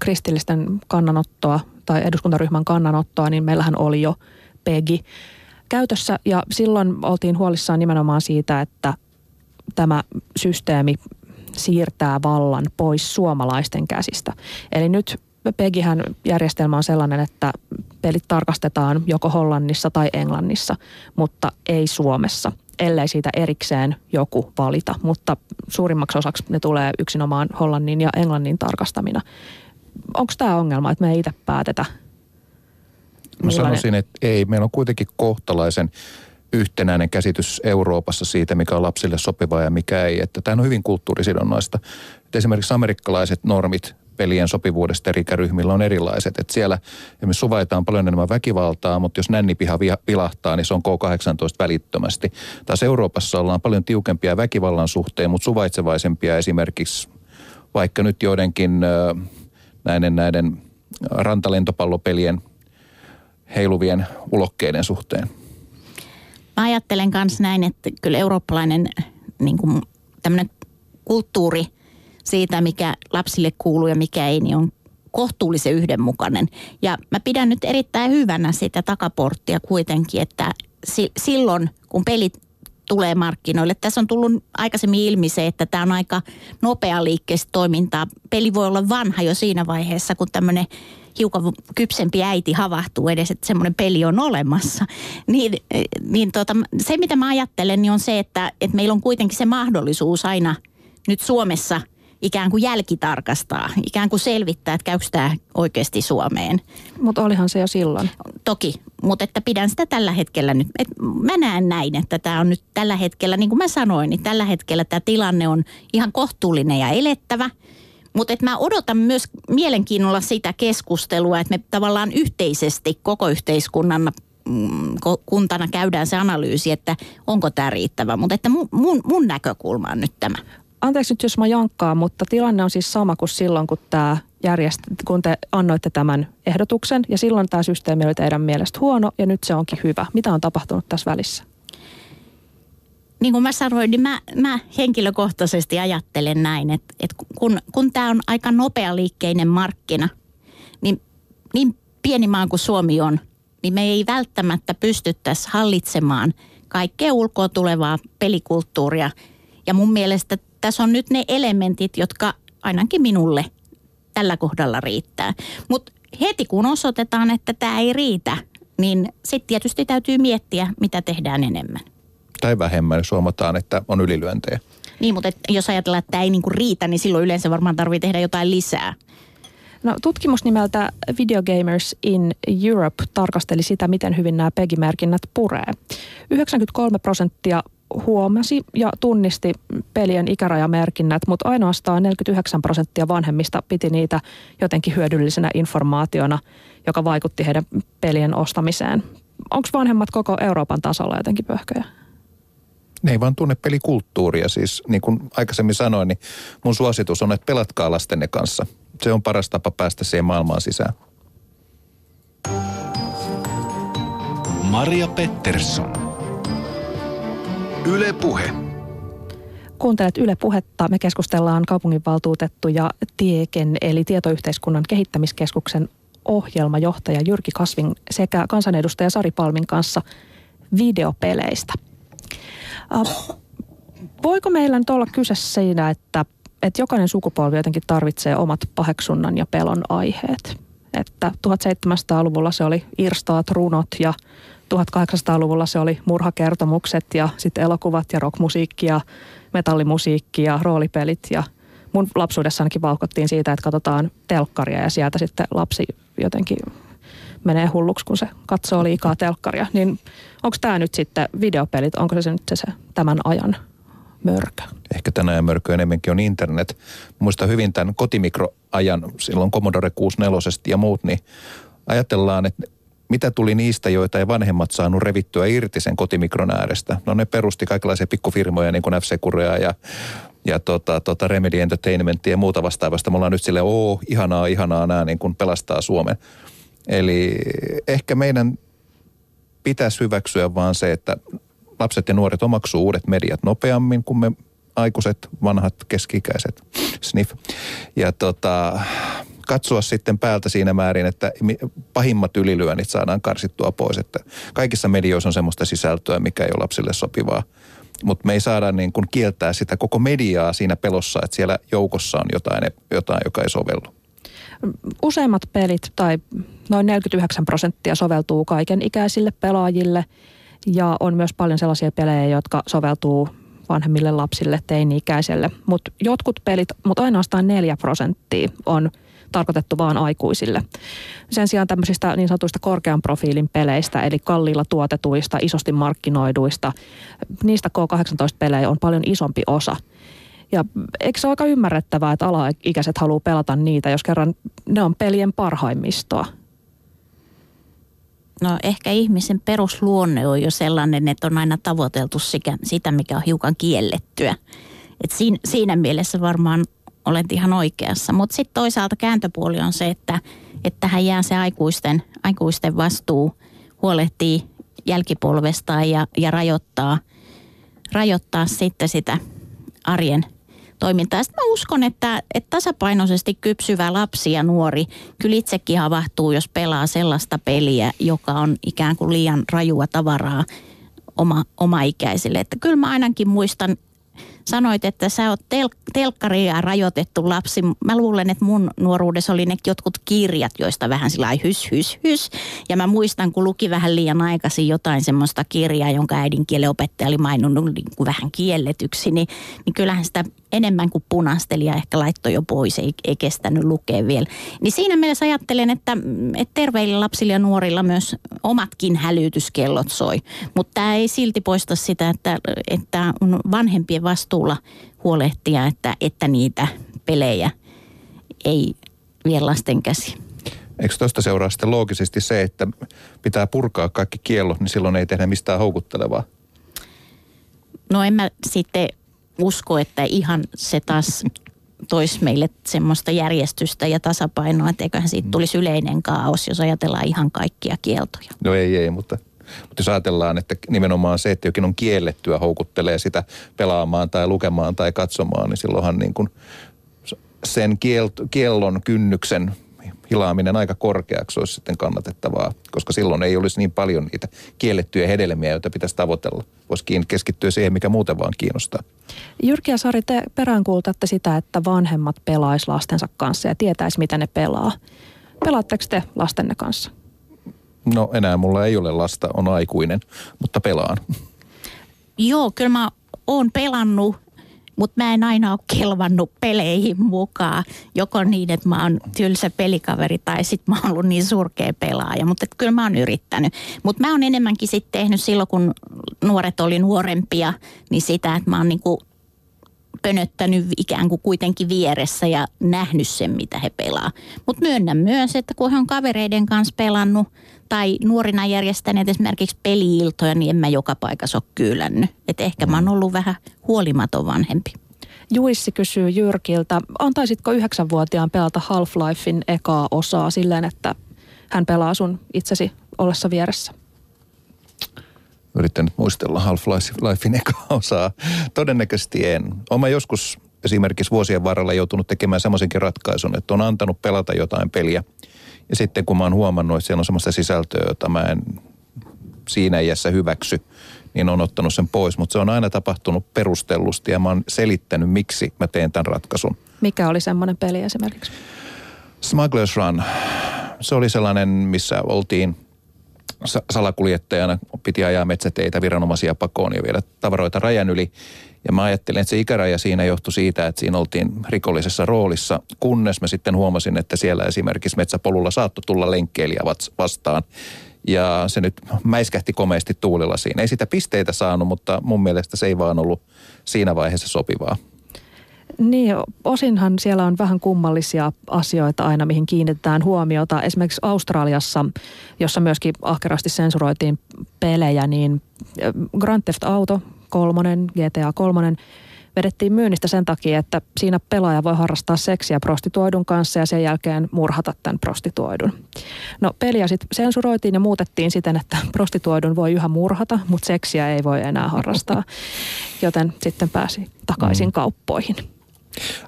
kristillisten kannanottoa tai eduskuntaryhmän kannanottoa, niin meillähän oli jo PEGI käytössä ja silloin oltiin huolissaan nimenomaan siitä, että tämä systeemi siirtää vallan pois suomalaisten käsistä. Eli nyt PEGIhän järjestelmä on sellainen, että pelit tarkastetaan joko Hollannissa tai Englannissa, mutta ei Suomessa ellei siitä erikseen joku valita. Mutta suurimmaksi osaksi ne tulee yksinomaan Hollannin ja Englannin tarkastamina. Onko tämä ongelma, että me ei itse päätetä? Mä sanoisin, että ei. Meillä on kuitenkin kohtalaisen yhtenäinen käsitys Euroopassa siitä, mikä on lapsille sopivaa ja mikä ei. Että tämä on hyvin kulttuurisidonnaista. Että esimerkiksi amerikkalaiset normit pelien sopivuudesta eri ikäryhmillä on erilaiset. Et siellä esimerkiksi suvaitaan paljon enemmän väkivaltaa, mutta jos nännipiha vilahtaa, niin se on K18 välittömästi. Taas Euroopassa ollaan paljon tiukempia väkivallan suhteen, mutta suvaitsevaisempia esimerkiksi vaikka nyt joidenkin näiden, näiden rantalentopallopelien heiluvien ulokkeiden suhteen. Mä ajattelen myös näin, että kyllä eurooppalainen niin kuin tämmöinen kulttuuri siitä, mikä lapsille kuuluu ja mikä ei, niin on kohtuullisen yhdenmukainen. Ja mä pidän nyt erittäin hyvänä sitä takaporttia kuitenkin, että si- silloin kun pelit tulee markkinoille. Tässä on tullut aikaisemmin ilmi se, että tämä on aika nopea liikkeistä toimintaa. Peli voi olla vanha jo siinä vaiheessa, kun tämmöinen hiukan kypsempi äiti havahtuu edes, että semmoinen peli on olemassa. Niin, niin tota, se, mitä mä ajattelen, niin on se, että, että meillä on kuitenkin se mahdollisuus aina nyt Suomessa – ikään kuin jälkitarkastaa, ikään kuin selvittää, että käykö tämä oikeasti Suomeen. Mutta olihan se jo silloin. Toki, mutta että pidän sitä tällä hetkellä nyt. Et mä näen näin, että tämä on nyt tällä hetkellä, niin kuin mä sanoin, niin tällä hetkellä tämä tilanne on ihan kohtuullinen ja elettävä. Mutta mä odotan myös mielenkiinnolla sitä keskustelua, että me tavallaan yhteisesti koko yhteiskunnan mm, kuntana käydään se analyysi, että onko tämä riittävä. Mutta että mun, mun, mun näkökulma on nyt tämä anteeksi nyt jos mä jankkaan, mutta tilanne on siis sama kuin silloin, kun, tämä järjest, kun te annoitte tämän ehdotuksen. Ja silloin tämä systeemi oli teidän mielestä huono ja nyt se onkin hyvä. Mitä on tapahtunut tässä välissä? Niin kuin mä sanoin, niin mä, mä henkilökohtaisesti ajattelen näin, että, että kun, kun tämä on aika nopealiikkeinen markkina, niin, niin pieni maa kuin Suomi on, niin me ei välttämättä pystyttäisi hallitsemaan kaikkea ulkoa tulevaa pelikulttuuria. Ja mun mielestä tässä on nyt ne elementit, jotka ainakin minulle tällä kohdalla riittää. Mutta heti kun osoitetaan, että tämä ei riitä, niin sitten tietysti täytyy miettiä, mitä tehdään enemmän. Tai vähemmän, jos huomataan, että on ylilyöntejä. Niin, mutta jos ajatellaan, että tämä ei niinku riitä, niin silloin yleensä varmaan tarvitsee tehdä jotain lisää. No, tutkimus nimeltä Video Gamers in Europe tarkasteli sitä, miten hyvin nämä PEGI-merkinnät puree. 93 prosenttia huomasi ja tunnisti pelien ikärajamerkinnät, mutta ainoastaan 49 prosenttia vanhemmista piti niitä jotenkin hyödyllisenä informaationa, joka vaikutti heidän pelien ostamiseen. Onko vanhemmat koko Euroopan tasolla jotenkin pöhköjä? Ne ei vaan tunne pelikulttuuria. Siis niin kuin aikaisemmin sanoin, niin mun suositus on, että pelatkaa lastenne kanssa. Se on paras tapa päästä siihen maailmaan sisään. Maria Pettersson. Yle Puhe. Kuuntelet Yle Puhetta. Me keskustellaan kaupunginvaltuutettu ja Tieken eli Tietoyhteiskunnan kehittämiskeskuksen ohjelmajohtaja Jyrki Kasvin sekä kansanedustaja Sari Palmin kanssa videopeleistä. Uh, voiko meillä nyt olla kyse siinä, että, että jokainen sukupolvi jotenkin tarvitsee omat paheksunnan ja pelon aiheet? Että 1700-luvulla se oli irstaat, runot ja 1800-luvulla se oli murhakertomukset ja sitten elokuvat ja rockmusiikki ja metallimusiikki ja roolipelit ja mun lapsuudessa ainakin vauhkottiin siitä, että katsotaan telkkaria ja sieltä sitten lapsi jotenkin menee hulluksi, kun se katsoo liikaa telkkaria. Niin onko tämä nyt sitten videopelit, onko se nyt se, se tämän ajan mörkö? Ehkä tänä ajan mörkö enemmänkin on internet. Muista hyvin tämän kotimikroajan, silloin Commodore 64 ja muut, niin ajatellaan, että mitä tuli niistä, joita ei vanhemmat saanut revittyä irti sen kotimikron äärestä? No ne perusti kaikenlaisia pikkufirmoja niin kuin f ja, ja tota, tota Remedy Entertainment ja muuta vastaavasta. Me ollaan nyt silleen, oo, ihanaa, ihanaa, nämä niin kuin pelastaa Suomen. Eli ehkä meidän pitäisi hyväksyä vaan se, että lapset ja nuoret omaksuu uudet mediat nopeammin kuin me aikuiset, vanhat, keski-ikäiset, sniff. Ja tota, katsoa sitten päältä siinä määrin, että pahimmat ylilyönnit saadaan karsittua pois. Että kaikissa medioissa on semmoista sisältöä, mikä ei ole lapsille sopivaa. Mutta me ei saada niin kuin kieltää sitä koko mediaa siinä pelossa, että siellä joukossa on jotain, jotain joka ei sovellu. Useimmat pelit tai noin 49 prosenttia soveltuu kaiken ikäisille pelaajille ja on myös paljon sellaisia pelejä, jotka soveltuu vanhemmille lapsille, teini-ikäiselle. Mutta jotkut pelit, mutta ainoastaan 4 prosenttia on tarkoitettu vain aikuisille. Sen sijaan tämmöisistä niin sanotuista korkean profiilin peleistä, eli kalliilla tuotetuista, isosti markkinoiduista, niistä K18-pelejä on paljon isompi osa. Ja eikö se ole aika ymmärrettävää, että alaikäiset haluaa pelata niitä, jos kerran ne on pelien parhaimmistoa? No ehkä ihmisen perusluonne on jo sellainen, että on aina tavoiteltu sitä, mikä on hiukan kiellettyä. Et siinä, siinä mielessä varmaan olet ihan oikeassa. Mutta sitten toisaalta kääntöpuoli on se, että, että tähän jää se aikuisten, aikuisten vastuu huolehtii jälkipolvesta ja, ja rajoittaa, rajoittaa sitten sitä arjen toimintaa. Sitten mä uskon, että, että tasapainoisesti kypsyvä lapsi ja nuori kyllä itsekin havahtuu, jos pelaa sellaista peliä, joka on ikään kuin liian rajua tavaraa oma, oma ikäisille. Että kyllä mä ainakin muistan sanoit, että sä oot tel- telkkaria rajoitettu lapsi. Mä luulen, että mun nuoruudessa oli ne jotkut kirjat, joista vähän sillä hys, hys, hys. Ja mä muistan, kun luki vähän liian aikaisin jotain semmoista kirjaa, jonka äidinkielen opettaja oli maininnut niin kuin vähän kielletyksi, niin, niin kyllähän sitä enemmän kuin punasteli ja ehkä laittoi jo pois, ei, ei kestänyt lukea vielä. Niin siinä mielessä ajattelen, että, että terveillä lapsilla ja nuorilla myös omatkin hälytyskellot soi. Mutta tämä ei silti poista sitä, että, että on vanhempien vastuulla huolehtia, että, että niitä pelejä ei vie lasten käsi. Eikö tuosta seuraa sitten loogisesti se, että pitää purkaa kaikki kiellot, niin silloin ei tehdä mistään houkuttelevaa? No en mä sitten usko, että ihan se taas toisi meille semmoista järjestystä ja tasapainoa, että eiköhän siitä mm. tulisi yleinen kaos, jos ajatellaan ihan kaikkia kieltoja. No ei, ei, mutta, mutta jos ajatellaan, että nimenomaan se, että jokin on kiellettyä, houkuttelee sitä pelaamaan tai lukemaan tai katsomaan, niin silloinhan niin kuin sen kiellon kynnyksen hilaaminen aika korkeaksi olisi sitten kannatettavaa, koska silloin ei olisi niin paljon niitä kiellettyjä hedelmiä, joita pitäisi tavoitella. Voisi keskittyä siihen, mikä muuten vaan kiinnostaa. Jyrki ja Sari, te peräänkuultatte sitä, että vanhemmat pelaisi lastensa kanssa ja tietäisi, mitä ne pelaa. Pelaatteko te lastenne kanssa? No enää mulla ei ole lasta, on aikuinen, mutta pelaan. Joo, kyllä mä oon pelannut mutta mä en aina ole kelvannut peleihin mukaan. Joko niin, että mä oon tylsä pelikaveri tai sitten mä oon ollut niin surkea pelaaja. Mutta kyllä mä oon yrittänyt. Mutta mä oon enemmänkin sitten tehnyt silloin, kun nuoret oli nuorempia, niin sitä, että mä oon niinku pönöttänyt ikään kuin kuitenkin vieressä ja nähnyt sen, mitä he pelaa. Mutta myönnän myös, että kun he on kavereiden kanssa pelannut tai nuorina järjestäneet esimerkiksi peliiltoja, niin en mä joka paikassa ole kyylännyt. Että ehkä mä oon ollut vähän huolimaton vanhempi. Juissi kysyy Jyrkiltä, antaisitko yhdeksänvuotiaan pelata Half-Lifein ekaa osaa silleen, että hän pelaa sun itsesi ollessa vieressä? Yritän nyt muistella Half-Lifein ekaa osaa. Todennäköisesti en. Olen joskus esimerkiksi vuosien varrella joutunut tekemään semmoisenkin ratkaisun, että on antanut pelata jotain peliä. Ja sitten kun mä oon huomannut, että siellä on semmoista sisältöä, jota mä en siinä iässä hyväksy, niin on ottanut sen pois. Mutta se on aina tapahtunut perustellusti ja mä oon selittänyt, miksi mä teen tämän ratkaisun. Mikä oli semmoinen peli esimerkiksi? Smugglers Run. Se oli sellainen, missä oltiin salakuljettajana, piti ajaa metsäteitä viranomaisia pakoon ja viedä tavaroita rajan yli. Ja mä ajattelin, että se ikäraja siinä johtui siitä, että siinä oltiin rikollisessa roolissa, kunnes mä sitten huomasin, että siellä esimerkiksi metsäpolulla saattoi tulla lenkkeilijä vastaan. Ja se nyt mäiskähti komeasti tuulilla siinä. Ei sitä pisteitä saanut, mutta mun mielestä se ei vaan ollut siinä vaiheessa sopivaa. Niin, osinhan siellä on vähän kummallisia asioita aina, mihin kiinnitetään huomiota. Esimerkiksi Australiassa, jossa myöskin ahkerasti sensuroitiin pelejä, niin Grand Theft Auto kolmonen, GTA kolmonen, vedettiin myynnistä sen takia, että siinä pelaaja voi harrastaa seksiä prostituoidun kanssa ja sen jälkeen murhata tämän prostituoidun. No peliä sitten sensuroitiin ja muutettiin siten, että prostituoidun voi yhä murhata, mutta seksiä ei voi enää harrastaa, joten sitten pääsi takaisin mm. kauppoihin.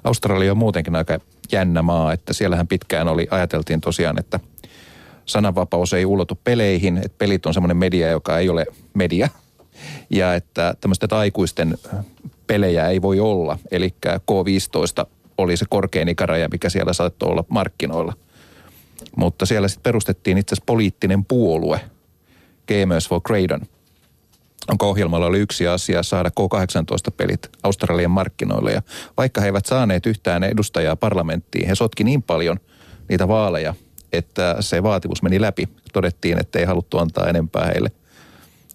Australia on muutenkin aika jännä maa, että siellähän pitkään oli, ajateltiin tosiaan, että sananvapaus ei ulotu peleihin, että pelit on semmoinen media, joka ei ole media. Ja että tämmöistä aikuisten pelejä ei voi olla. Eli K15 oli se korkein ikäraja, mikä siellä saattoi olla markkinoilla. Mutta siellä sitten perustettiin itse asiassa poliittinen puolue, Gamers for Cradon – onko ohjelmalla oli yksi asia saada K18-pelit Australian markkinoille. Ja vaikka he eivät saaneet yhtään edustajaa parlamenttiin, he sotki niin paljon niitä vaaleja, että se vaatimus meni läpi. Todettiin, että ei haluttu antaa enempää heille,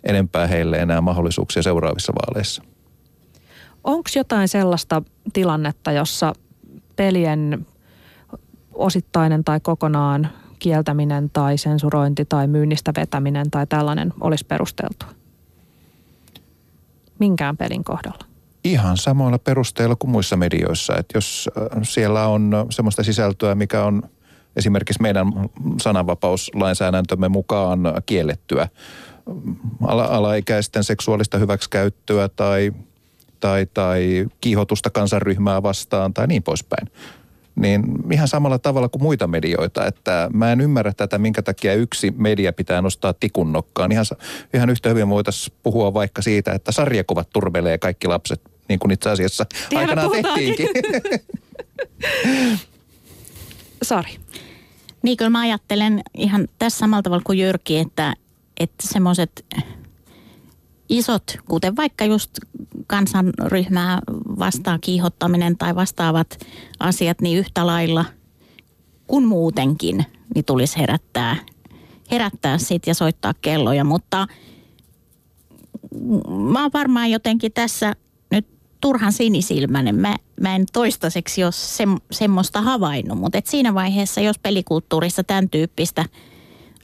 enempää heille enää mahdollisuuksia seuraavissa vaaleissa. Onko jotain sellaista tilannetta, jossa pelien osittainen tai kokonaan kieltäminen tai sensurointi tai myynnistä vetäminen tai tällainen olisi perusteltua? Minkään pelin kohdalla? Ihan samoilla perusteilla kuin muissa medioissa. Että jos äh, siellä on semmoista sisältöä, mikä on esimerkiksi meidän sananvapauslainsäädäntömme mukaan kiellettyä, ala- alaikäisten seksuaalista hyväksikäyttöä tai, tai, tai kiihotusta kansanryhmää vastaan tai niin poispäin niin ihan samalla tavalla kuin muita medioita, että mä en ymmärrä tätä, minkä takia yksi media pitää nostaa tikun nokkaan. Ihan, ihan yhtä hyvin voitaisiin puhua vaikka siitä, että sarjakuvat turvelee kaikki lapset, niin kuin itse asiassa Tiedä, aikanaan tehtiinkin. Sari. Niin kyllä mä ajattelen ihan tässä samalla tavalla kuin Jyrki, että, että semmoiset isot, kuten vaikka just kansanryhmää vastaan kiihottaminen tai vastaavat asiat, niin yhtä lailla kuin muutenkin, niin tulisi herättää, herättää sit ja soittaa kelloja. Mutta mä oon varmaan jotenkin tässä nyt turhan sinisilmäinen. Mä, mä en toistaiseksi ole se, semmoista havainnut, mutta et siinä vaiheessa, jos pelikulttuurissa tämän tyyppistä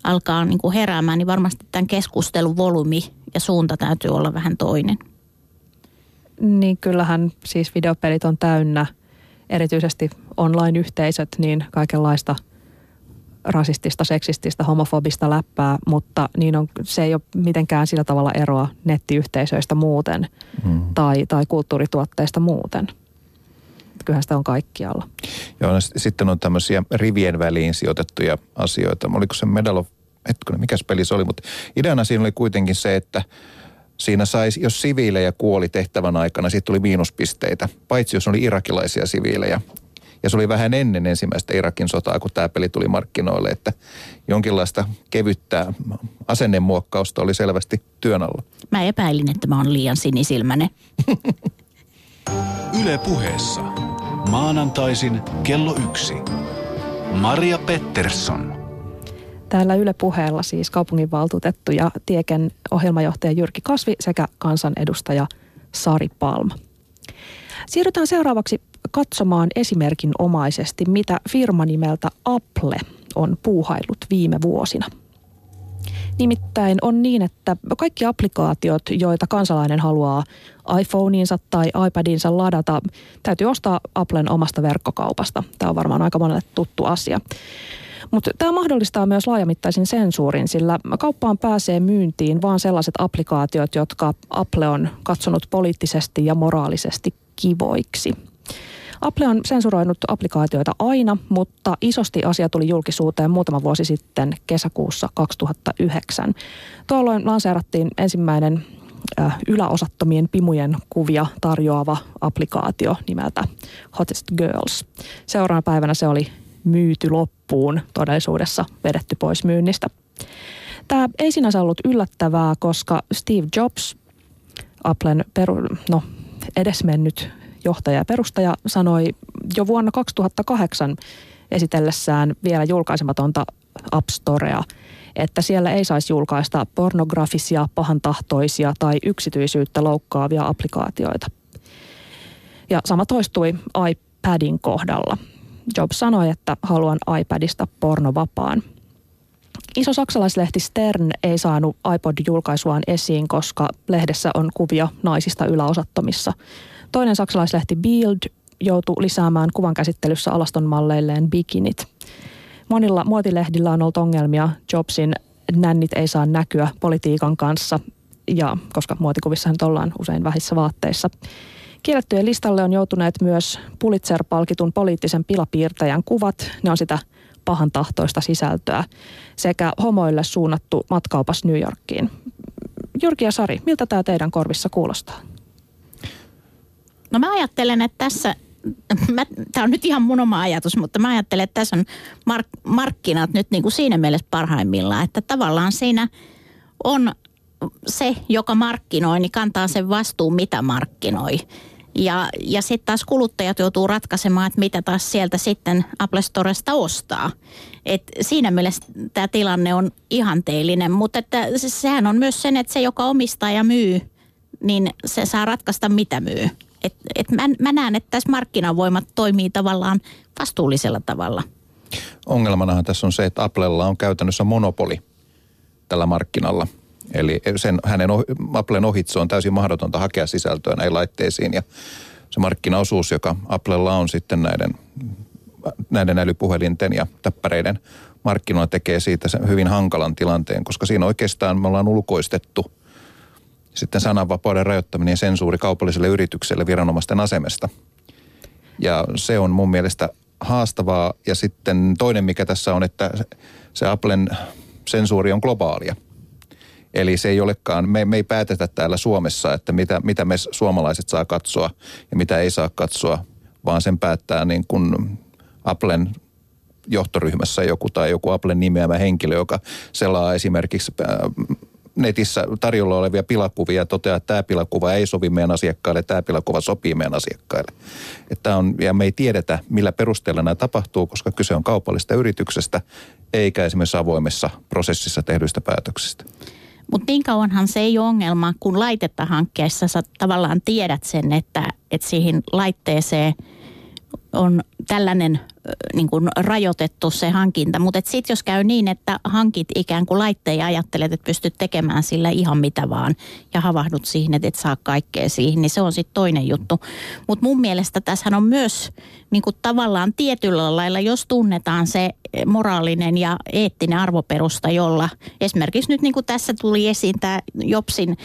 alkaa niin kuin heräämään, niin varmasti tämän keskustelun volyymi ja suunta täytyy olla vähän toinen. Niin kyllähän siis videopelit on täynnä, erityisesti online-yhteisöt, niin kaikenlaista rasistista, seksististä, homofobista läppää, mutta niin on, se ei ole mitenkään sillä tavalla eroa nettiyhteisöistä muuten Mm. tai, tai kulttuurituotteista muuten. Kyllähän sitä on kaikkialla. Joo, no, sitten on tämmöisiä rivien väliin sijoitettuja asioita. Oliko se Medal of, hetkinen, mikäs peli se oli, mutta ideana siinä oli kuitenkin se, että siinä saisi, jos siviilejä kuoli tehtävän aikana, siitä tuli miinuspisteitä, paitsi jos oli irakilaisia siviilejä. Ja se oli vähän ennen ensimmäistä Irakin sotaa, kun tämä peli tuli markkinoille, että jonkinlaista kevyttää asennemuokkausta oli selvästi työn alla. Mä epäilin, että mä oon liian sinisilmäinen. Yle puheessa. Maanantaisin kello yksi. Maria Pettersson. Täällä Yle puheella siis kaupunginvaltuutettu ja Tieken ohjelmajohtaja Jyrki Kasvi sekä kansanedustaja Sari Palma. Siirrytään seuraavaksi katsomaan esimerkinomaisesti, mitä firma nimeltä Apple on puuhaillut viime vuosina. Nimittäin on niin, että kaikki applikaatiot, joita kansalainen haluaa iPhoneinsa tai iPadinsa ladata, täytyy ostaa Applen omasta verkkokaupasta. Tämä on varmaan aika monelle tuttu asia. Mutta tämä mahdollistaa myös laajamittaisen sensuurin, sillä kauppaan pääsee myyntiin vain sellaiset applikaatiot, jotka Apple on katsonut poliittisesti ja moraalisesti kivoiksi. Apple on sensuroinut applikaatioita aina, mutta isosti asia tuli julkisuuteen muutama vuosi sitten kesäkuussa 2009. Tuolloin lanseerattiin ensimmäinen äh, yläosattomien pimujen kuvia tarjoava applikaatio nimeltä Hottest Girls. Seuraavana päivänä se oli myyty loppuun, todellisuudessa vedetty pois myynnistä. Tämä ei sinänsä ollut yllättävää, koska Steve Jobs, Applen peru, no, edesmennyt johtaja ja perustaja, sanoi jo vuonna 2008 esitellessään vielä julkaisematonta App Storea, että siellä ei saisi julkaista pornografisia, pahantahtoisia tai yksityisyyttä loukkaavia applikaatioita. Ja sama toistui iPadin kohdalla. Jobs sanoi, että haluan iPadista pornovapaan. Iso saksalaislehti Stern ei saanut iPod-julkaisuaan esiin, koska lehdessä on kuvia naisista yläosattomissa. Toinen saksalaislehti Bild joutui lisäämään kuvan käsittelyssä alaston malleilleen bikinit. Monilla muotilehdillä on ollut ongelmia Jobsin nännit ei saa näkyä politiikan kanssa, ja koska muotikuvissa nyt ollaan usein vähissä vaatteissa. Kiellettyjen listalle on joutuneet myös Pulitzer-palkitun poliittisen pilapiirtäjän kuvat. Ne on sitä pahan tahtoista sisältöä sekä homoille suunnattu matkaupas New Yorkiin. Jyrki ja Sari, miltä tämä teidän korvissa kuulostaa? No mä ajattelen, että tässä, tämä on nyt ihan mun oma ajatus, mutta mä ajattelen, että tässä on mark, markkinat nyt niin kuin siinä mielessä parhaimmillaan, että tavallaan siinä on se, joka markkinoi, niin kantaa sen vastuun, mitä markkinoi. Ja, ja sitten taas kuluttajat joutuu ratkaisemaan, että mitä taas sieltä sitten Apple Storesta ostaa. Et siinä mielessä tämä tilanne on ihanteellinen, mutta että se- sehän on myös sen, että se, joka omistaa ja myy, niin se saa ratkaista, mitä myy. Et, et mä, mä näen, että tässä markkinavoimat toimii tavallaan vastuullisella tavalla. Ongelmanahan tässä on se, että Applella on käytännössä monopoli tällä markkinalla. Eli sen, hänen Applen ohitse on täysin mahdotonta hakea sisältöä näihin laitteisiin ja se markkinaosuus, joka Applella on sitten näiden, näiden älypuhelinten ja täppäreiden markkinoilla tekee siitä sen hyvin hankalan tilanteen, koska siinä oikeastaan me ollaan ulkoistettu sitten sananvapauden rajoittaminen ja sensuuri kaupalliselle yritykselle viranomaisten asemesta. Ja se on mun mielestä haastavaa. Ja sitten toinen, mikä tässä on, että se Applen sensuuri on globaalia. Eli se ei olekaan, me, me ei päätetä täällä Suomessa, että mitä, mitä me suomalaiset saa katsoa ja mitä ei saa katsoa, vaan sen päättää niin kuin Applen johtoryhmässä joku tai joku Applen nimeämä henkilö, joka selaa esimerkiksi äh, netissä tarjolla olevia pilakuvia ja toteaa, että tämä pilakuva ei sovi meidän asiakkaille, tämä pilakuva sopii meidän asiakkaille. Että on, ja me ei tiedetä, millä perusteella nämä tapahtuu, koska kyse on kaupallista yrityksestä, eikä esimerkiksi avoimessa prosessissa tehdyistä päätöksistä. Mutta niin kauanhan se ei ole ongelma, kun laitetta hankkeessa sä tavallaan tiedät sen, että, että siihen laitteeseen on tällainen niin kuin rajoitettu se hankinta. Mutta sitten jos käy niin, että hankit ikään kuin laitteen ja ajattelet, että pystyt tekemään sillä ihan mitä vaan ja havahdut siihen, että et saa kaikkea siihen, niin se on sitten toinen juttu. Mutta mun mielestä tässä on myös niin kuin tavallaan tietyllä lailla, jos tunnetaan se moraalinen ja eettinen arvoperusta, jolla esimerkiksi nyt niin kuin tässä tuli esiin tämä Jopsin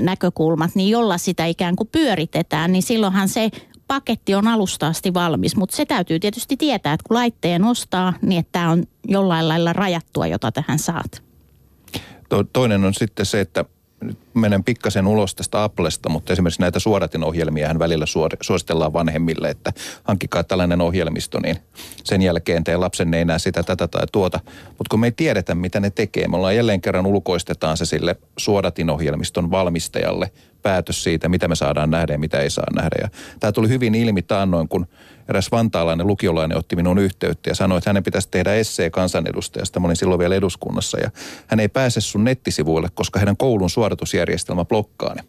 näkökulmat, niin jolla sitä ikään kuin pyöritetään, niin silloinhan se paketti on alusta asti valmis, mutta se täytyy tietysti tietää, että kun laitteen ostaa, niin että tämä on jollain lailla rajattua, jota tähän saat. To, toinen on sitten se, että nyt menen pikkasen ulos tästä Applesta, mutta esimerkiksi näitä suodatinohjelmia hän välillä suositellaan vanhemmille, että hankkikaa tällainen ohjelmisto, niin sen jälkeen teidän lapsen ei näe sitä, tätä tai tuota. Mutta kun me ei tiedetä, mitä ne tekee, me ollaan jälleen kerran ulkoistetaan se sille suodatinohjelmiston valmistajalle päätös siitä, mitä me saadaan nähdä ja mitä ei saa nähdä. Ja tämä tuli hyvin ilmi taannoin, kun eräs vantaalainen lukiolainen otti minun yhteyttä ja sanoi, että hänen pitäisi tehdä essee kansanedustajasta. Mä olin silloin vielä eduskunnassa ja hän ei pääse sun nettisivuille, koska heidän koulun suoritusjärjestelmä blokkaa ne.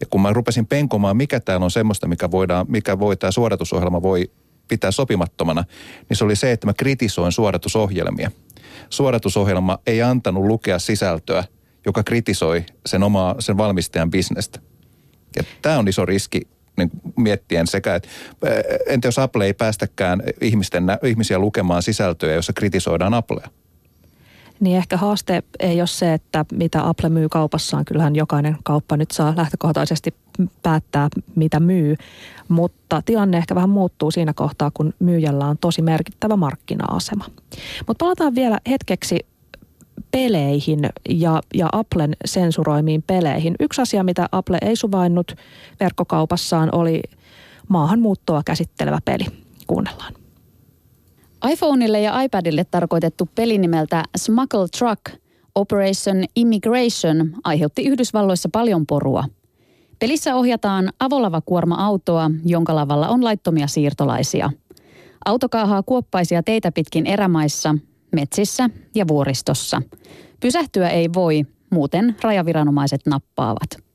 Ja kun mä rupesin penkomaan, mikä täällä on semmoista, mikä, voidaan, mikä voi, tämä suoritusohjelma voi pitää sopimattomana, niin se oli se, että mä kritisoin suoritusohjelmia. Suoritusohjelma ei antanut lukea sisältöä, joka kritisoi sen omaa, sen valmistajan bisnestä. Ja tämä on iso riski niin miettien sekä, että entä jos Apple ei päästäkään ihmisten, ihmisiä lukemaan sisältöjä, jossa kritisoidaan Applea? Niin ehkä haaste ei ole se, että mitä Apple myy kaupassaan. Kyllähän jokainen kauppa nyt saa lähtökohtaisesti päättää, mitä myy. Mutta tilanne ehkä vähän muuttuu siinä kohtaa, kun myyjällä on tosi merkittävä markkina-asema. Mutta palataan vielä hetkeksi peleihin ja, ja Applen sensuroimiin peleihin. Yksi asia, mitä Apple ei suvainnut verkkokaupassaan, oli maahanmuuttoa käsittelevä peli. Kuunnellaan. iPhoneille ja iPadille tarkoitettu peli nimeltä Smuggle Truck Operation Immigration aiheutti Yhdysvalloissa paljon porua. Pelissä ohjataan avolavakuorma-autoa, jonka lavalla on laittomia siirtolaisia. Auto kaahaa kuoppaisia teitä pitkin erämaissa, metsissä ja vuoristossa. Pysähtyä ei voi, muuten rajaviranomaiset nappaavat.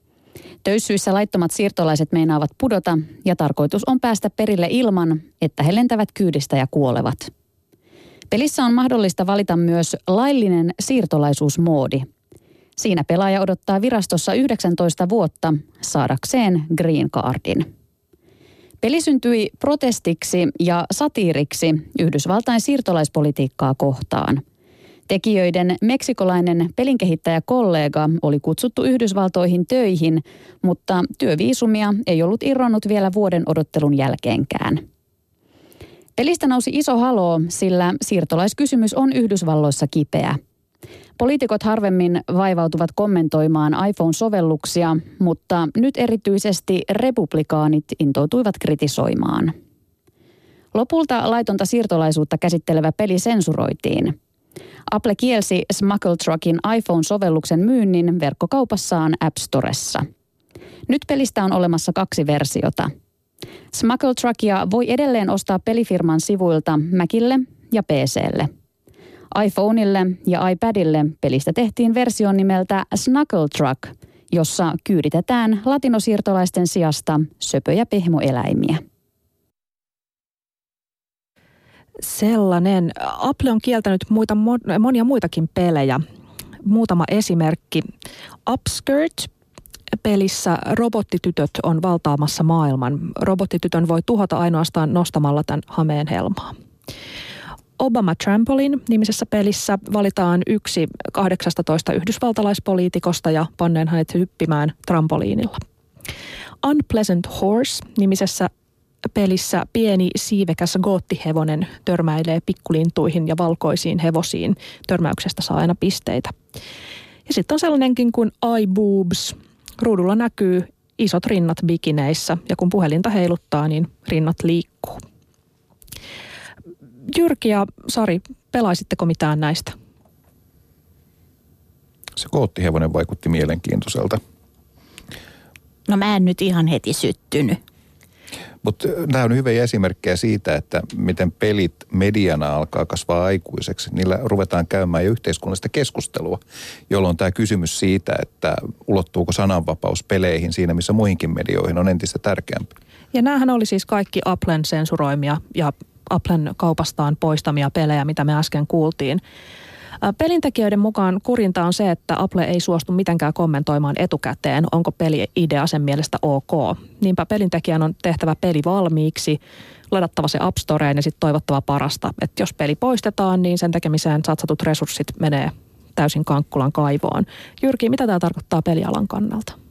Töyssyissä laittomat siirtolaiset meinaavat pudota ja tarkoitus on päästä perille ilman, että he lentävät kyydistä ja kuolevat. Pelissä on mahdollista valita myös laillinen siirtolaisuusmoodi. Siinä pelaaja odottaa virastossa 19 vuotta saadakseen green cardin. Peli syntyi protestiksi ja satiiriksi Yhdysvaltain siirtolaispolitiikkaa kohtaan. Tekijöiden meksikolainen pelinkehittäjäkollega oli kutsuttu Yhdysvaltoihin töihin, mutta työviisumia ei ollut irronnut vielä vuoden odottelun jälkeenkään. Pelistä nousi iso haloo, sillä siirtolaiskysymys on Yhdysvalloissa kipeä – Poliitikot harvemmin vaivautuvat kommentoimaan iPhone-sovelluksia, mutta nyt erityisesti republikaanit intoutuivat kritisoimaan. Lopulta laitonta siirtolaisuutta käsittelevä peli sensuroitiin. Apple kielsi Smuggle Truckin iPhone-sovelluksen myynnin verkkokaupassaan App Storessa. Nyt pelistä on olemassa kaksi versiota. Smuggle Truckia voi edelleen ostaa pelifirman sivuilta Macille ja PClle – iPhoneille ja iPadille pelistä tehtiin versio nimeltä Snuggle Truck, jossa kyyditetään latinosiirtolaisten sijasta söpöjä pehmoeläimiä. Sellainen. Apple on kieltänyt muita, monia muitakin pelejä. Muutama esimerkki. Upskirt pelissä robottitytöt on valtaamassa maailman. Robottitytön voi tuhota ainoastaan nostamalla tämän hameen helmaa. Obama Trampoline nimisessä pelissä valitaan yksi 18 yhdysvaltalaispoliitikosta ja panneen hänet hyppimään trampoliinilla. Unpleasant Horse nimisessä pelissä pieni siivekäs goottihevonen törmäilee pikkulintuihin ja valkoisiin hevosiin. Törmäyksestä saa aina pisteitä. Ja sitten on sellainenkin kuin eye boobs. Ruudulla näkyy isot rinnat bikineissä ja kun puhelinta heiluttaa, niin rinnat liikkuu. Jyrki ja Sari, pelaisitteko mitään näistä? Se koottihevonen vaikutti mielenkiintoiselta. No mä en nyt ihan heti syttynyt. Mutta nämä on hyviä esimerkkejä siitä, että miten pelit mediana alkaa kasvaa aikuiseksi. Niillä ruvetaan käymään jo yhteiskunnallista keskustelua, jolloin tämä kysymys siitä, että ulottuuko sananvapaus peleihin siinä, missä muihinkin medioihin, on entistä tärkeämpi. Ja näähän oli siis kaikki Applen sensuroimia ja Applen kaupastaan poistamia pelejä, mitä me äsken kuultiin. Pelintekijöiden mukaan kurinta on se, että Apple ei suostu mitenkään kommentoimaan etukäteen, onko peli idea sen mielestä ok. Niinpä pelintekijän on tehtävä peli valmiiksi, ladattava se App Storeen ja sitten toivottava parasta. Että jos peli poistetaan, niin sen tekemiseen satsatut resurssit menee täysin kankkulan kaivoon. Jyrki, mitä tämä tarkoittaa pelialan kannalta?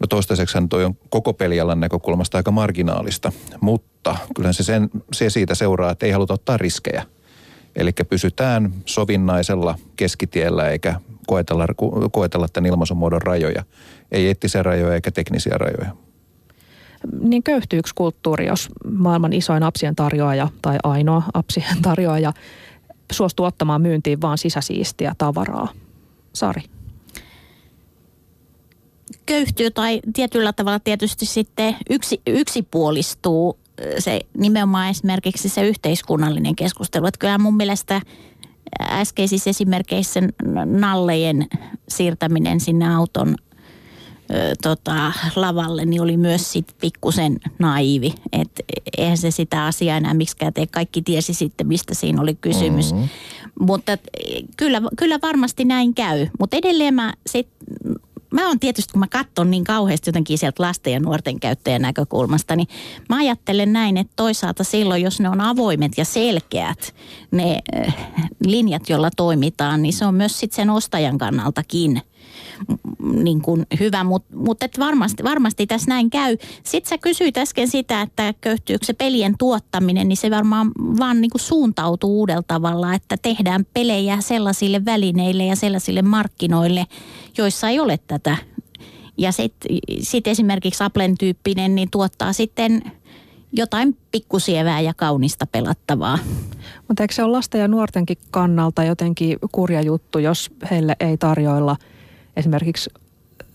No toistaiseksi toi on koko pelialan näkökulmasta aika marginaalista, mutta kyllä se, sen, se siitä seuraa, että ei haluta ottaa riskejä. Eli pysytään sovinnaisella keskitiellä eikä koetella, koetella tämän ilmaisumuodon rajoja. Ei eettisiä rajoja eikä teknisiä rajoja. Niin köyhtyykö kulttuuri, jos maailman isoin apsien tarjoaja tai ainoa apsien tarjoaja suostuu ottamaan myyntiin vaan sisäsiistiä tavaraa? Sari köyhtyy tai tietyllä tavalla tietysti sitten yksi, yksipuolistuu se nimenomaan esimerkiksi se yhteiskunnallinen keskustelu. Että kyllä mun mielestä äskeisissä esimerkkeissä nallejen siirtäminen sinne auton ö, tota, lavalle, niin oli myös sit pikkusen naivi. Että eihän se sitä asiaa enää miksikään tee. Kaikki tiesi sitten, mistä siinä oli kysymys. Mm-hmm. Mutta kyllä, kyllä varmasti näin käy. Mutta edelleen mä sit mä oon tietysti, kun mä katson niin kauheasti jotenkin sieltä lasten ja nuorten käyttäjän näkökulmasta, niin mä ajattelen näin, että toisaalta silloin, jos ne on avoimet ja selkeät, ne äh, linjat, joilla toimitaan, niin se on myös sitten sen ostajan kannaltakin – niin kuin hyvä, mutta mut varmasti, varmasti tässä näin käy. Sitten sä kysyit äsken sitä, että köyhtyykö se pelien tuottaminen, niin se varmaan vaan niin kuin suuntautuu uudella tavalla, että tehdään pelejä sellaisille välineille ja sellaisille markkinoille, joissa ei ole tätä. Ja sitten sit esimerkiksi Applen tyyppinen niin tuottaa sitten jotain pikkusievää ja kaunista pelattavaa. Mutta eikö se ole lasten ja nuortenkin kannalta jotenkin kurja juttu, jos heille ei tarjoilla – esimerkiksi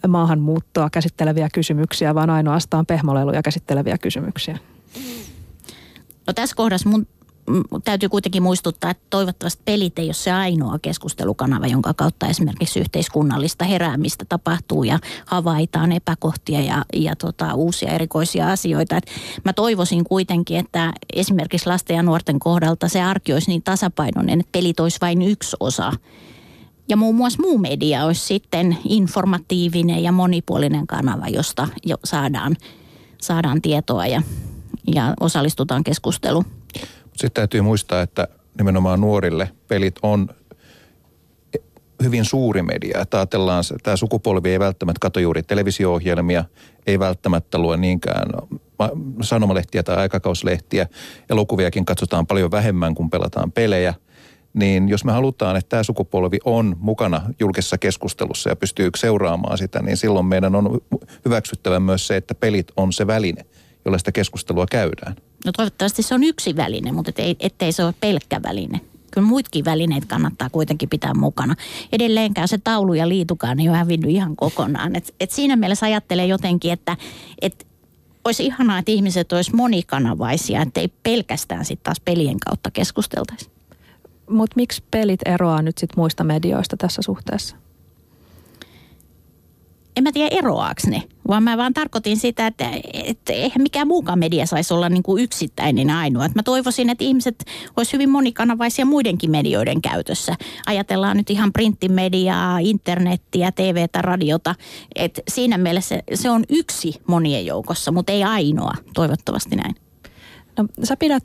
maahanmuuttoa käsitteleviä kysymyksiä, vaan ainoastaan pehmoleluja käsitteleviä kysymyksiä? No tässä kohdassa mun täytyy kuitenkin muistuttaa, että toivottavasti pelit ei ole se ainoa keskustelukanava, jonka kautta esimerkiksi yhteiskunnallista heräämistä tapahtuu ja havaitaan epäkohtia ja, ja tota, uusia erikoisia asioita. Et mä toivoisin kuitenkin, että esimerkiksi lasten ja nuorten kohdalta se arki olisi niin tasapainoinen, että pelit olisi vain yksi osa ja muun muassa muu media olisi sitten informatiivinen ja monipuolinen kanava, josta jo saadaan, saadaan tietoa ja, ja osallistutaan keskusteluun. Sitten täytyy muistaa, että nimenomaan nuorille pelit on hyvin suuri media. Että ajatellaan, tämä sukupolvi ei välttämättä katso juuri televisio-ohjelmia, ei välttämättä lue niinkään sanomalehtiä tai aikakauslehtiä. Elokuviakin katsotaan paljon vähemmän, kun pelataan pelejä – niin jos me halutaan, että tämä sukupolvi on mukana julkisessa keskustelussa ja pystyy seuraamaan sitä, niin silloin meidän on hyväksyttävä myös se, että pelit on se väline, jolla sitä keskustelua käydään. No toivottavasti se on yksi väline, mutta ettei, ettei se ole pelkkä väline. Kyllä muitkin välineet kannattaa kuitenkin pitää mukana. Edelleenkään se taulu ja liitukaan ei ole hävinnyt ihan kokonaan. Et, et siinä mielessä ajattelee jotenkin, että et olisi ihanaa, että ihmiset olisi monikanavaisia, ettei pelkästään sitten taas pelien kautta keskusteltaisi. Mutta miksi pelit eroaa nyt sit muista medioista tässä suhteessa? en mä tiedä eroaaks ne, vaan mä vaan tarkoitin sitä, että, että eihän mikään muukaan media saisi olla niin kuin yksittäinen ainoa. Että mä toivoisin, että ihmiset olisi hyvin monikanavaisia muidenkin medioiden käytössä. Ajatellaan nyt ihan printtimediaa, internettiä, TVtä, radiota. että siinä mielessä se, se on yksi monien joukossa, mutta ei ainoa, toivottavasti näin. No, sä pidät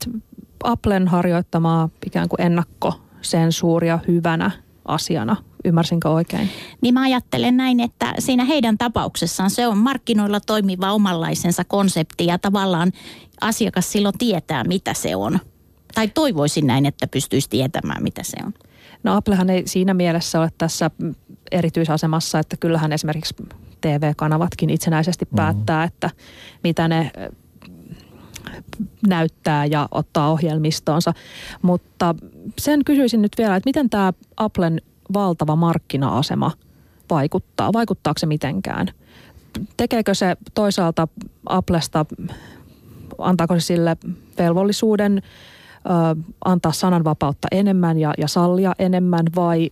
Applen harjoittamaa ikään kuin ennakkosensuuria hyvänä asiana. Ymmärsinkö oikein? Niin mä ajattelen näin, että siinä heidän tapauksessaan se on markkinoilla toimiva omanlaisensa konsepti ja tavallaan asiakas silloin tietää, mitä se on. Tai toivoisin näin, että pystyisi tietämään, mitä se on. No Applehan ei siinä mielessä ole tässä erityisasemassa, että kyllähän esimerkiksi TV-kanavatkin itsenäisesti mm-hmm. päättää, että mitä ne näyttää ja ottaa ohjelmistoonsa. Mutta sen kysyisin nyt vielä, että miten tämä Applen valtava markkina-asema vaikuttaa? Vaikuttaako se mitenkään? Tekeekö se toisaalta Applesta, antaako se sille velvollisuuden ö, antaa sananvapautta enemmän ja, ja sallia enemmän vai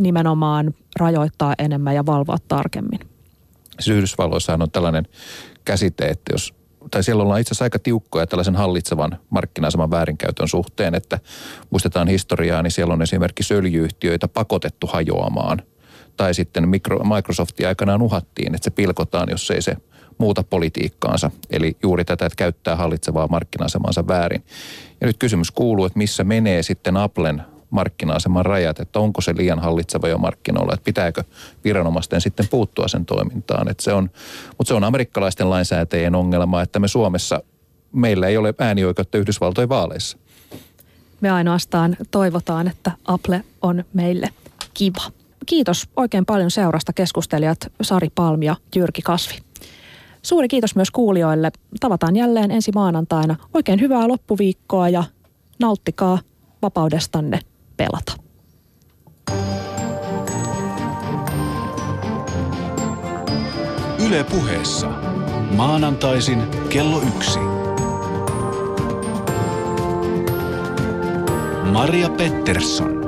nimenomaan rajoittaa enemmän ja valvoa tarkemmin? Siis Yhdysvalloissahan on tällainen käsite, että jos tai siellä ollaan itse asiassa aika tiukkoja tällaisen hallitsevan markkina-aseman väärinkäytön suhteen, että muistetaan historiaa, niin siellä on esimerkiksi öljyyhtiöitä pakotettu hajoamaan. Tai sitten Microsoftia aikanaan uhattiin, että se pilkotaan, jos ei se muuta politiikkaansa. Eli juuri tätä, että käyttää hallitsevaa markkina-asemansa väärin. Ja nyt kysymys kuuluu, että missä menee sitten Applen markkina-aseman rajat, että onko se liian hallitseva jo markkinoilla, että pitääkö viranomaisten sitten puuttua sen toimintaan. Että se on, mutta se on amerikkalaisten lainsäätäjien ongelma, että me Suomessa, meillä ei ole äänioikeutta Yhdysvaltojen vaaleissa. Me ainoastaan toivotaan, että Apple on meille kiva. Kiitos oikein paljon seurasta keskustelijat Sari Palm ja Jyrki Kasvi. Suuri kiitos myös kuulijoille. Tavataan jälleen ensi maanantaina. Oikein hyvää loppuviikkoa ja nauttikaa vapaudestanne pelata. Yle puheessa. Maanantaisin kello yksi. Maria Pettersson.